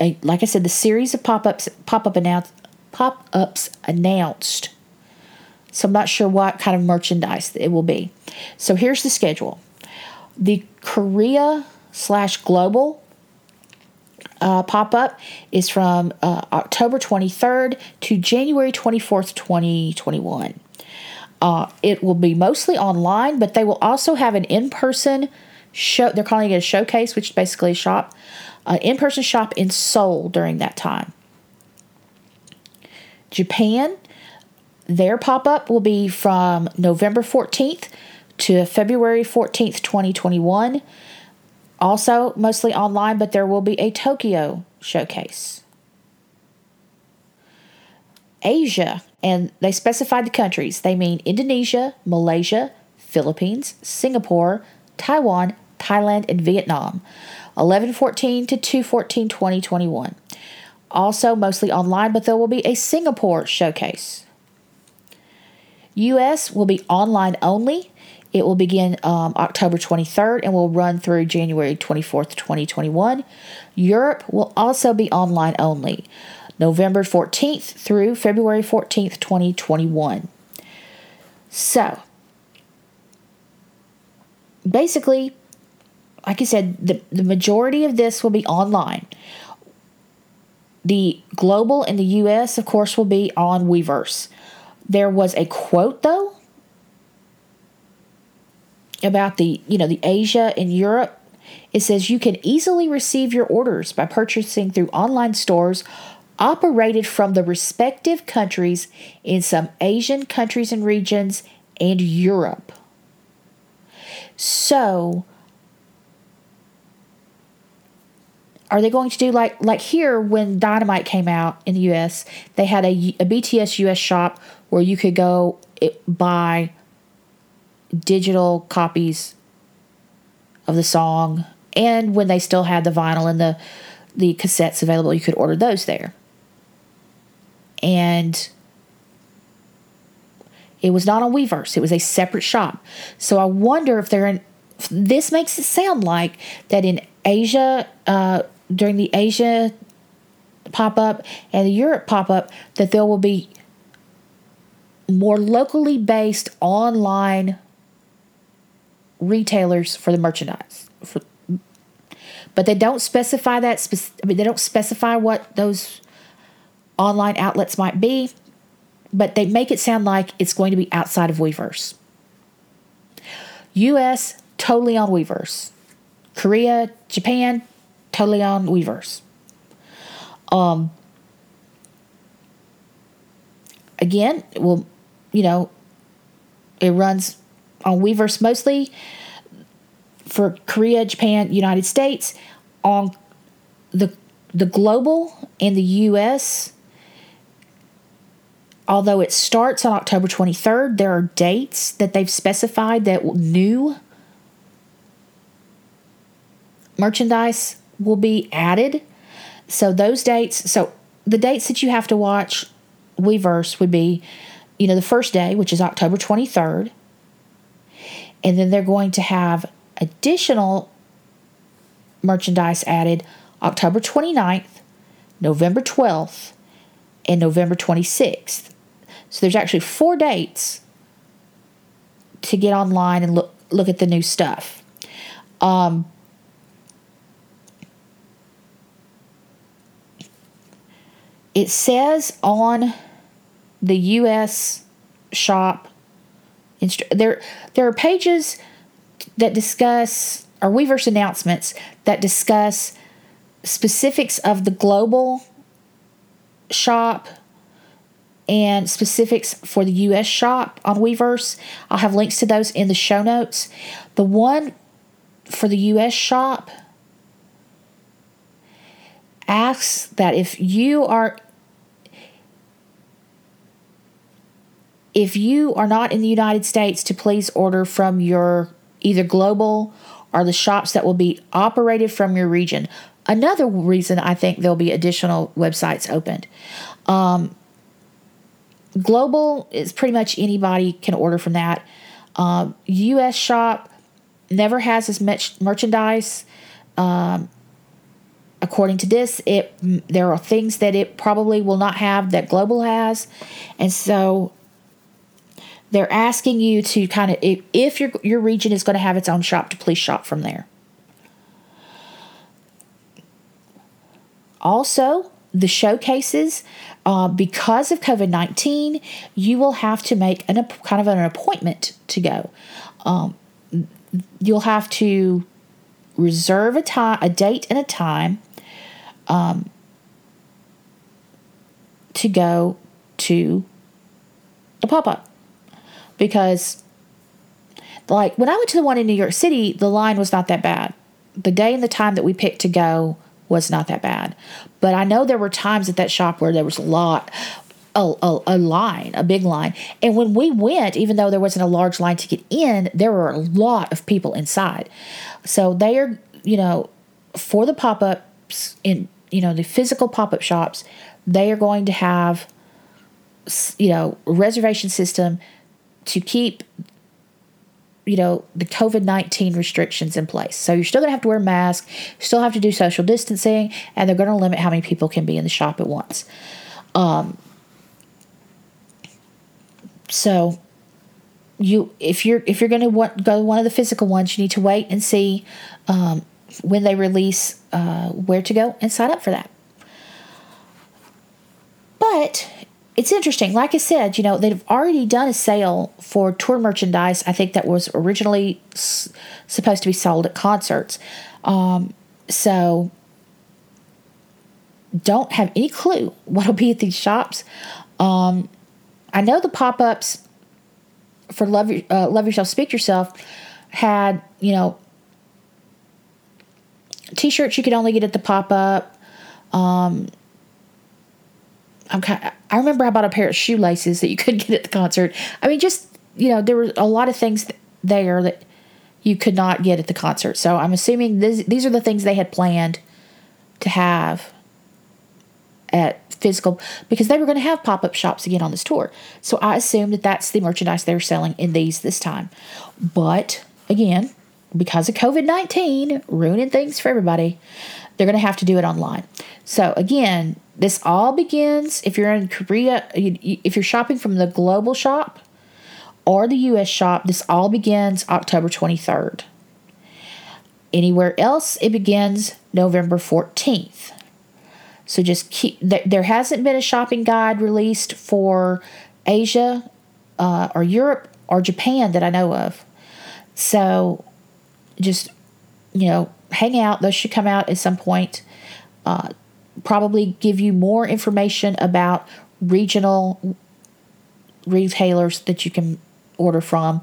a like I said, the series of pop ups pop up announce pop ups announced. So I'm not sure what kind of merchandise it will be. So here's the schedule. The Korea slash global uh, pop up is from uh, October 23rd to January 24th, 2021. Uh, it will be mostly online, but they will also have an in person show. They're calling it a showcase, which is basically a shop, an in person shop in Seoul during that time. Japan, their pop up will be from November 14th to February 14th, 2021 also mostly online, but there will be a Tokyo showcase. Asia, and they specified the countries. They mean Indonesia, Malaysia, Philippines, Singapore, Taiwan, Thailand, and Vietnam. 1114 to 214 2021. Also mostly online, but there will be a Singapore showcase. US will be online only. It will begin um, October 23rd and will run through January 24th, 2021. Europe will also be online only, November 14th through February 14th, 2021. So, basically, like I said, the, the majority of this will be online. The global and the US, of course, will be on Weverse. There was a quote, though, about the you know the Asia and Europe it says you can easily receive your orders by purchasing through online stores operated from the respective countries in some Asian countries and regions and Europe. So are they going to do like like here when Dynamite came out in the US, they had a, a BTS US shop where you could go eh, buy digital copies of the song and when they still had the vinyl and the the cassettes available you could order those there. And it was not on Weverse. It was a separate shop. So I wonder if they're in this makes it sound like that in Asia, uh, during the Asia pop up and the Europe pop up, that there will be more locally based online retailers for the merchandise. For, but they don't specify that. Spec- I mean, they don't specify what those online outlets might be, but they make it sound like it's going to be outside of Weverse. US, totally on Weverse. Korea, Japan, totally on Weverse. Um, again, well, you know, it runs on Weverse mostly for Korea, Japan, United States. On the the global and the US, although it starts on October 23rd, there are dates that they've specified that new merchandise will be added. So those dates, so the dates that you have to watch Weverse would be, you know, the first day, which is October 23rd. And then they're going to have additional merchandise added October 29th, November 12th, and November 26th. So there's actually four dates to get online and look look at the new stuff. Um, it says on the U.S. shop instru- there there are pages that discuss or Weverse announcements that discuss specifics of the global shop and specifics for the US shop on Weverse. I'll have links to those in the show notes. The one for the US shop asks that if you are if you are not in the United States to please order from your either global or the shops that will be operated from your region. Another reason I think there'll be additional websites opened. Um, global is pretty much anybody can order from that. Um, U.S. shop never has as much merchandise. Um, according to this, it there are things that it probably will not have that global has, and so they're asking you to kind of if, if your your region is going to have its own shop to please shop from there. Also the showcases uh, because of covid-19 you will have to make an kind of an appointment to go. Um, you'll have to reserve a time a date and a time um, to go to a pop-up because like when I went to the one in New York City, the line was not that bad. The day and the time that we picked to go was not that bad. But I know there were times at that shop where there was a lot a, a, a, line, a big line. And when we went, even though there wasn't a large line to get in, there were a lot of people inside. So they are, you know, for the pop ups in, you know, the physical pop up shops, they are going to have, you know, reservation system to keep you know the covid-19 restrictions in place. So you're still to have to wear a mask still have to do social distancing and they're to limit how many people can be in the shop at once. Um, so you if you're if you're to want, go one of the physical ones you need to wait and see um, when they release uh, where to go and sign up for that. But it's interesting. Like I said, you know, they've already done a sale for tour merchandise. I think that was originally s- supposed to be sold at concerts. Um, so don't have any clue what'll be at these shops. Um, I know the pop ups for Love, uh, Love Yourself, Speak Yourself had, you know, t shirts you could only get at the pop up. Um, I'm kind of, I remember I bought a pair of shoelaces that you couldn't get at the concert. I mean, just, you know, there were a lot of things there that you could not get at the concert. So I'm assuming this, these are the things they had planned to have at physical because they were going to have pop-up shops again on this tour. So I assume that that's the merchandise they're selling in these this time. But again, because of COVID 19 ruining things for everybody, they're going to have to do it online. So, again, this all begins if you're in Korea, if you're shopping from the global shop or the US shop, this all begins October 23rd. Anywhere else, it begins November 14th. So just keep, there, there hasn't been a shopping guide released for Asia uh, or Europe or Japan that I know of. So just, you know, hang out. Those should come out at some point. Uh, probably give you more information about regional retailers that you can order from.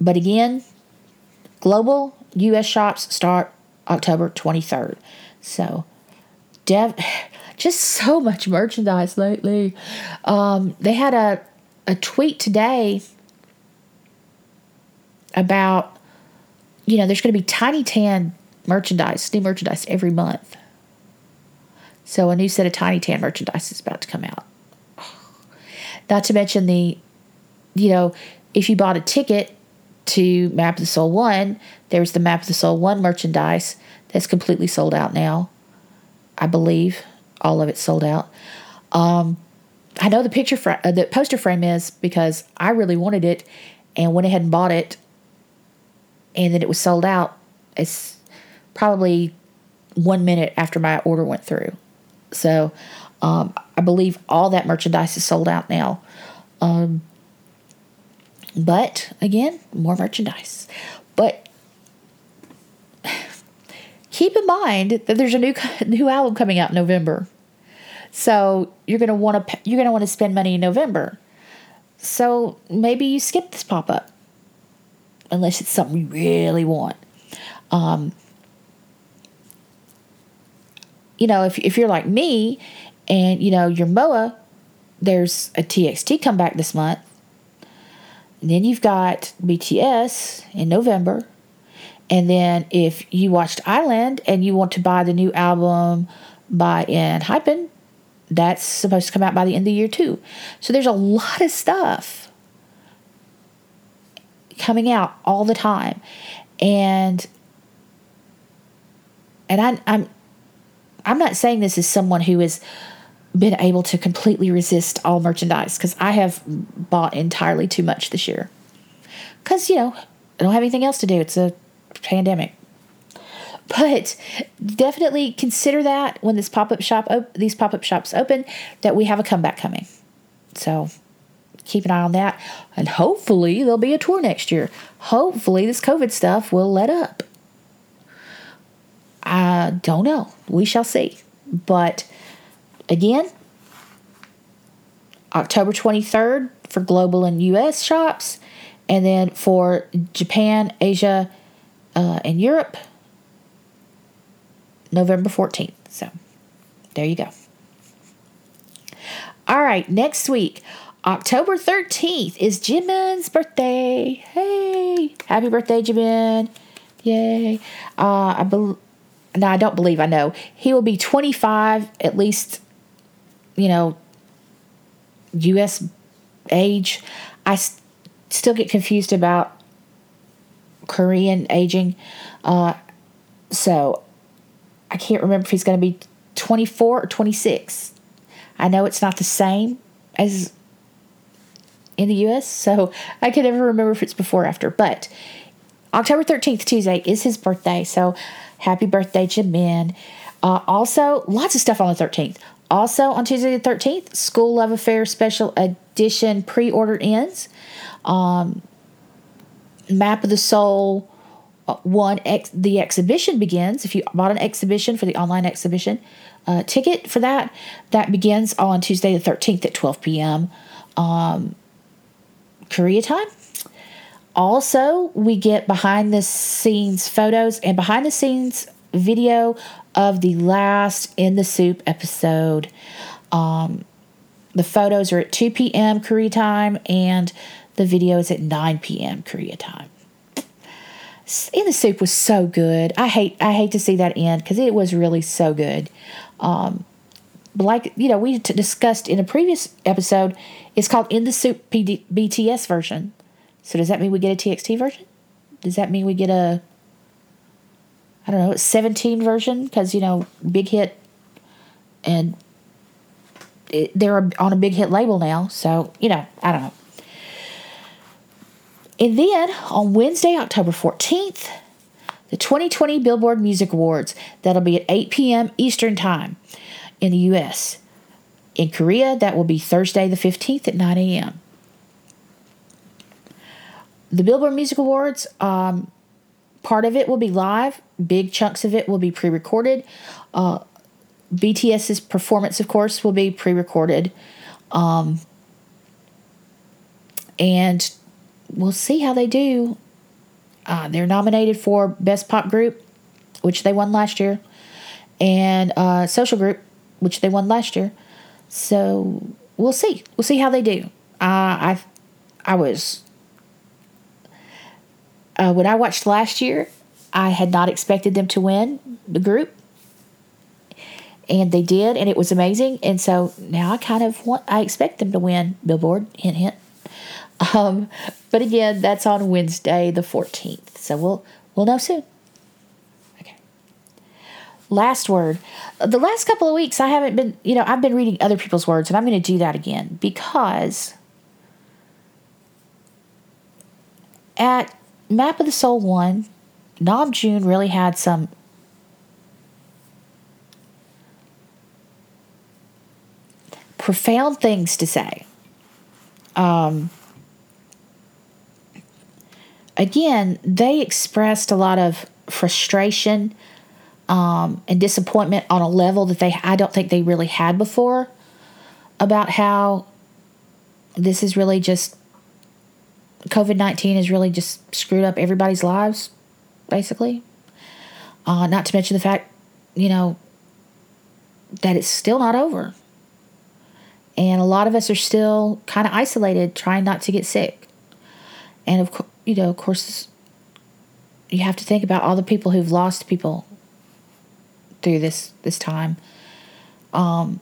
But again, global US shops start October 23rd. So, dev just so much merchandise lately. Um, they had a a tweet today about you know, there's going to be TinyTAN merchandise, new merchandise every month. So a new set of TinyTAN merchandise is about to come out. Not to mention the, you know, if you bought a ticket to Map of the Soul 1, there's the Map of the Soul 1 merchandise that's completely sold out now. I believe all of it's sold out. Um, I know the picture fra- uh, the poster frame is because I really wanted it and went ahead and bought it and then it was sold out. It's probably one minute after my order went through. So um, I believe all that merchandise is sold out now. Um, but again, more merchandise. But keep in mind that there's a new new album coming out in November. So you're gonna want to you're gonna want to spend money in November. So maybe you skip this pop up, unless it's something you really want. Um, you know, if if you're like me, and you know your MOA, there's a TXT come back this month. And then you've got BTS in November. And then if you watched I-LAND and you want to buy the new album by ENHYPEN, that's supposed to come out by the end of the year too. So there's a lot of stuff coming out all the time. And and I, I'm I'm not saying this as someone who has been able to completely resist all merchandise because I have bought entirely too much this year. Because, you know, I don't have anything else to do. It's a pandemic. But definitely consider that when this pop up shop, op- these pop up shops open, that we have a comeback coming. So keep an eye on that. And hopefully there'll be a tour next year. Hopefully this COVID stuff will let up. I don't know. We shall see. But again, October 23rd for global and US shops, and then for Japan, Asia, uh, and Europe, November 14th. So there you go. All right, next week, October 13th is Jimin's birthday. Hey, happy birthday, Jimin. Yay. Uh, I bel no, I don't believe I know. He will be 25, at least, you know, U.S. age. I s- still get confused about Korean aging. Uh, so I can't remember if he's going to be 24 or 26. I know it's not the same as in the U.S., so I can never remember if it's before or after. But October 13th, Tuesday, is his birthday. So happy birthday, Jimin. Uh, also, lots of stuff on the 13th. Also, on Tuesday the 13th, Skool Luv Affair Special Edition pre order ends. Um, Map of the Soul uh, 1, ex- the exhibition begins. If you bought an exhibition for the online exhibition uh, ticket for that, that begins on Tuesday the 13th at 12 p.m. Um, Korea time. Also, we get behind the scenes photos and behind the scenes video of the last In the SOOP episode. Um, the photos are at 2 p.m. Korea time and the video is at 9 p.m. Korea time. In the SOOP was so good. I hate I hate to see that end because it was really so good. Um, like you know, we t- discussed in a previous episode, it's called In the SOOP PD- BTS version. So does that mean we get a TXT version? Does that mean we get a I don't know, 17 version because you know, big hit and it, they're on a big hit label now, so you know, I don't know. And then on Wednesday, October 14th, the 2020 Billboard Music Awards. That'll be at 8 p.m. Eastern Time in the U.S. In Korea, that will be Thursday the 15th at 9 a.m. The Billboard Music Awards, um, part of it will be live, big chunks of it will be pre recorded. Uh, BTS's performance, of course, will be pre recorded. Um, and we'll see how they do. Uh, they're nominated for Best Pop Group, which they won last year, and uh, Social Group, which they won last year. So we'll see. We'll see how they do. Uh, I, I was uh, when I watched last year, I had not expected them to win the group, and they did, and it was amazing. And so now I kind of want I expect them to win Billboard. Hint, hint. Um, but again, that's on Wednesday the fourteenth. So we'll we'll know soon. Okay. Last word. The last couple of weeks, I haven't been. You know, I've been reading other people's words, and I'm going to do that again because at Map of the Soul one, Namjoon really had some profound things to say. Um, again, they expressed a lot of frustration um, and disappointment on a level that they I don't think they really had before about how this is really just COVID nineteen has really just screwed up everybody's lives, basically. Uh, not to mention the fact, you know, that it's still not over. And a lot of us are still kind of isolated, trying not to get sick. And of course, you know, of course, you have to think about all the people who've lost people through this this time. Um,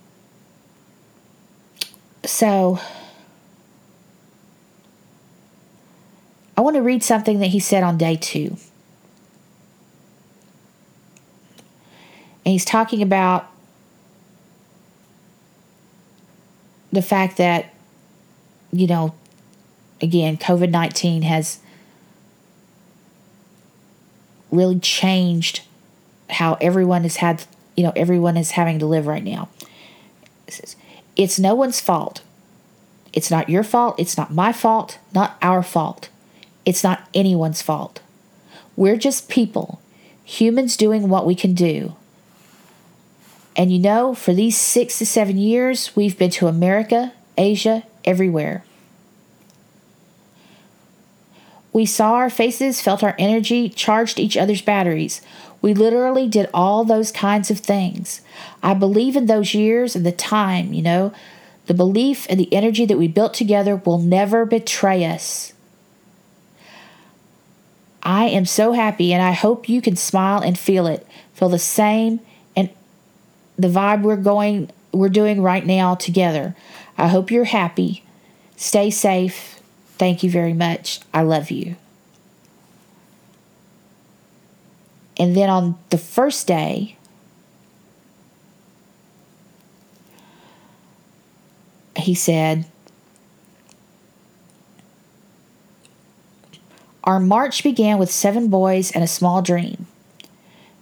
so want to read something that he said on day two. And he's talking about the fact that, you know, again, COVID 19 has really changed how everyone has had, you know, everyone is having to live right now. It's no one's fault. It's not your fault. It's not my fault. Not our fault. It's not anyone's fault. We're just people, humans doing what we can do. And you know, for these six to seven years, we've been to America, Asia, everywhere. We saw our faces, felt our energy, charged each other's batteries. We literally did all those kinds of things. I believe in those years and the time, you know, the belief and the energy that we built together will never betray us. I am so happy and I hope you can smile and feel it. Feel the same and the vibe we're going we're doing right now together. I hope you're happy. Stay safe. Thank you very much. I love you. And then on the first day, he said, Our march began with seven boys and a small dream.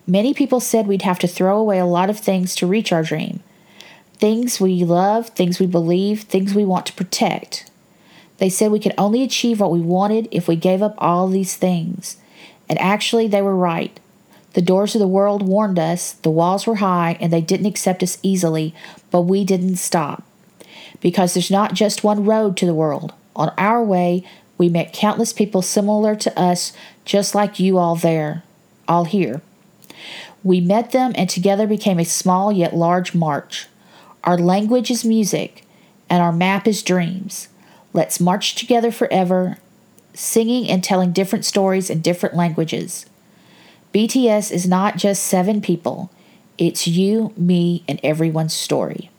Many people said we'd have to throw away a lot of things to reach our dream things we love, things we believe, things we want to protect. They said we could only achieve what we wanted if we gave up all these things. And actually, they were right. The doors of the world warned us, the walls were high, and they didn't accept us easily, but we didn't stop. Because there's not just one road to the world. On our way, we met countless people similar to us, just like you all there, all here. We met them and together became a small yet large march. Our language is music, and our map is dreams. Let's march together forever, singing and telling different stories in different languages. BTS is not just seven people, it's you, me, and everyone's story.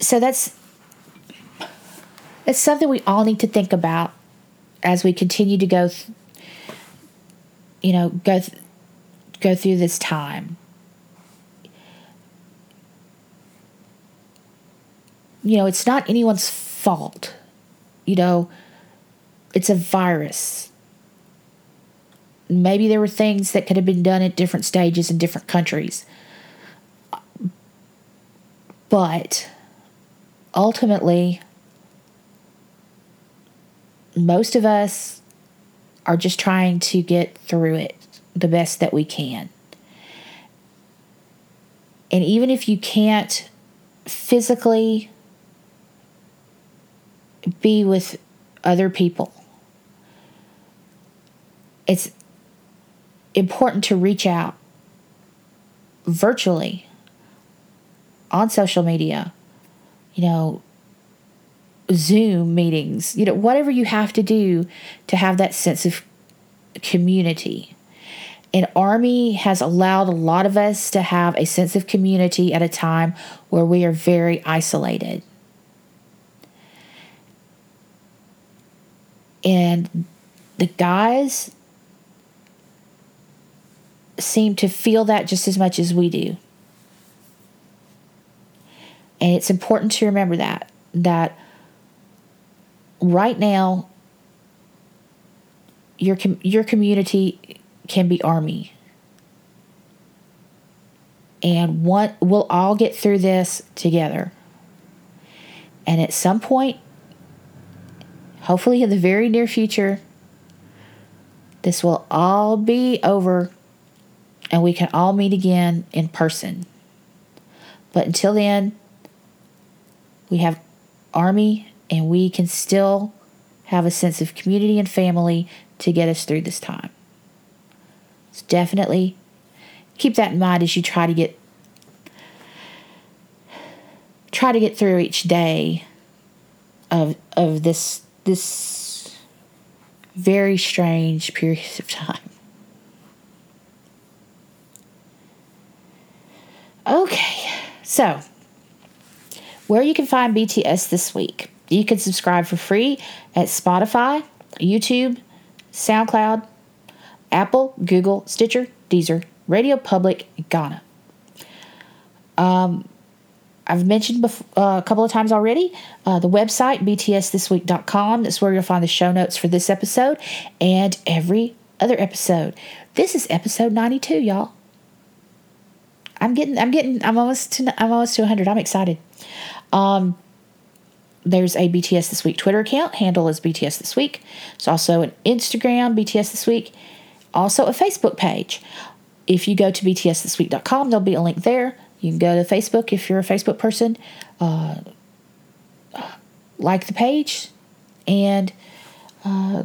So that's it's something we all need to think about as we continue to go, th- you know, go th- go through this time. You know, it's not anyone's fault. You know, it's a virus. Maybe there were things that could have been done at different stages in different countries. But ultimately, most of us are just trying to get through it the best that we can. And even if you can't physically be with other people, it's important to reach out virtually on social media, you know, Zoom meetings, you know, whatever you have to do to have that sense of community. And Army has allowed a lot of us to have a sense of community at a time where we are very isolated. And the guys seem to feel that just as much as we do. And it's important to remember that that right now your com- your community can be army. And what we'll all get through this together. And at some point, hopefully in the very near future, this will all be over and we can all meet again in person. But until then, we have Army and we can still have a sense of community and family to get us through this time. So definitely keep that in mind as you try to get try to get through each day of of this this very strange period of time. Okay, so where you can find BTS this week. You can subscribe for free at Spotify, YouTube, SoundCloud, Apple, Google, Stitcher, Deezer, Radio Public, Gaana. Um, I've mentioned bef- uh, a couple of times already uh, the website, btsthisweek.com. That's where you'll find the show notes for this episode and every other episode. This is episode 92, y'all. I'm getting, I'm getting, I'm almost to, I'm almost to 100. I'm excited. Um, there's a BTS This Week Twitter account. Handle is BTS This Week. It's also an Instagram, BTS This Week. Also a Facebook page. If you go to btsthisweek.com, there'll be a link there. You can go to Facebook if you're a Facebook person. Uh, like the page, and uh,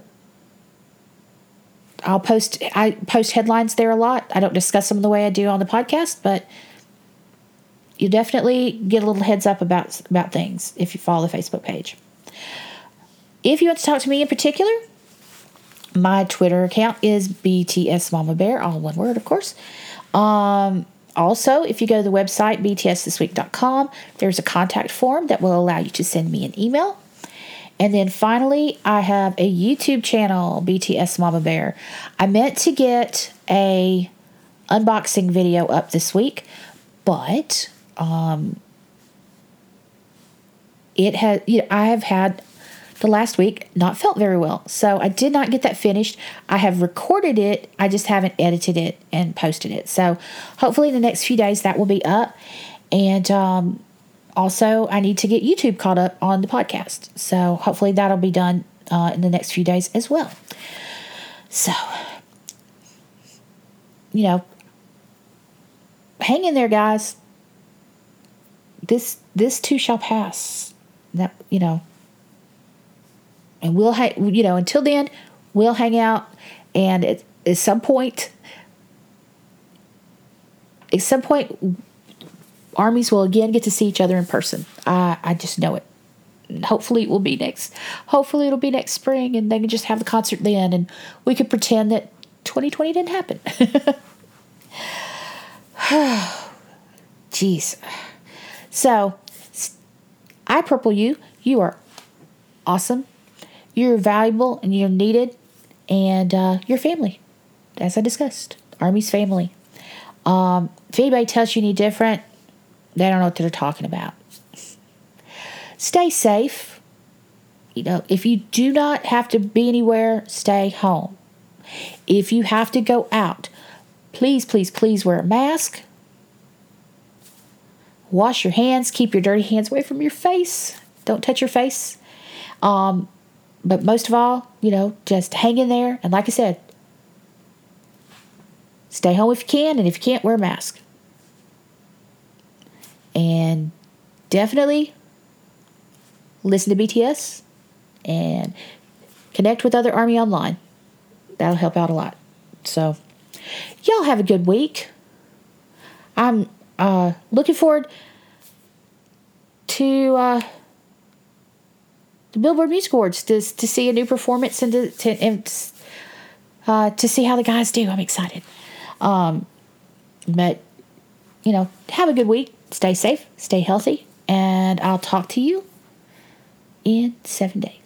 I'll post. I post headlines there a lot. I don't discuss them the way I do on the podcast, but you definitely get a little heads up about about things if you follow the Facebook page. If you want to talk to me in particular, my Twitter account is BTS Mama Bear, all one word, of course. Um, also, if you go to the website btsthisweek.com, there's a contact form that will allow you to send me an email. And then finally, I have a YouTube channel, BTS Mama Bear. I meant to get a unboxing video up this week, but um, it has. You know, I have had the last week not felt very well, so I did not get that finished. I have recorded it, I just haven't edited it and posted it. So hopefully, in the next few days, that will be up. And um, also, I need to get YouTube caught up on the podcast. So hopefully, that'll be done uh, in the next few days as well. So, you know, hang in there, guys. This this too shall pass. That you know, and we'll hang. You know, until then, we'll hang out, and at, at some point, at some point, armies will again get to see each other in person. I I just know it. Hopefully, it will be next. Hopefully, it'll be next spring, and they can just have the concert then, and we could pretend that 2020 didn't happen. Jeez. So, I purple you. You are awesome. You're valuable and you're needed, and uh, your family, as I discussed, Army's family. Um, if anybody tells you any different, they don't know what they're talking about. Stay safe. You know, if you do not have to be anywhere, stay home. If you have to go out, please, please, please wear a mask. Wash your hands. Keep your dirty hands away from your face. Don't touch your face. Um, but most of all, you know, just hang in there. And like I said, stay home if you can. And if you can't, wear a mask. And definitely listen to BTS and connect with other Army online. That'll help out a lot. So, y'all have a good week. I'm uh, looking forward to uh, the Billboard Music Awards to, to see a new performance and to, to, and, uh, to see how the guys do. I'm excited. Um, but, you know, have a good week. Stay safe, stay healthy, and I'll talk to you in seven days.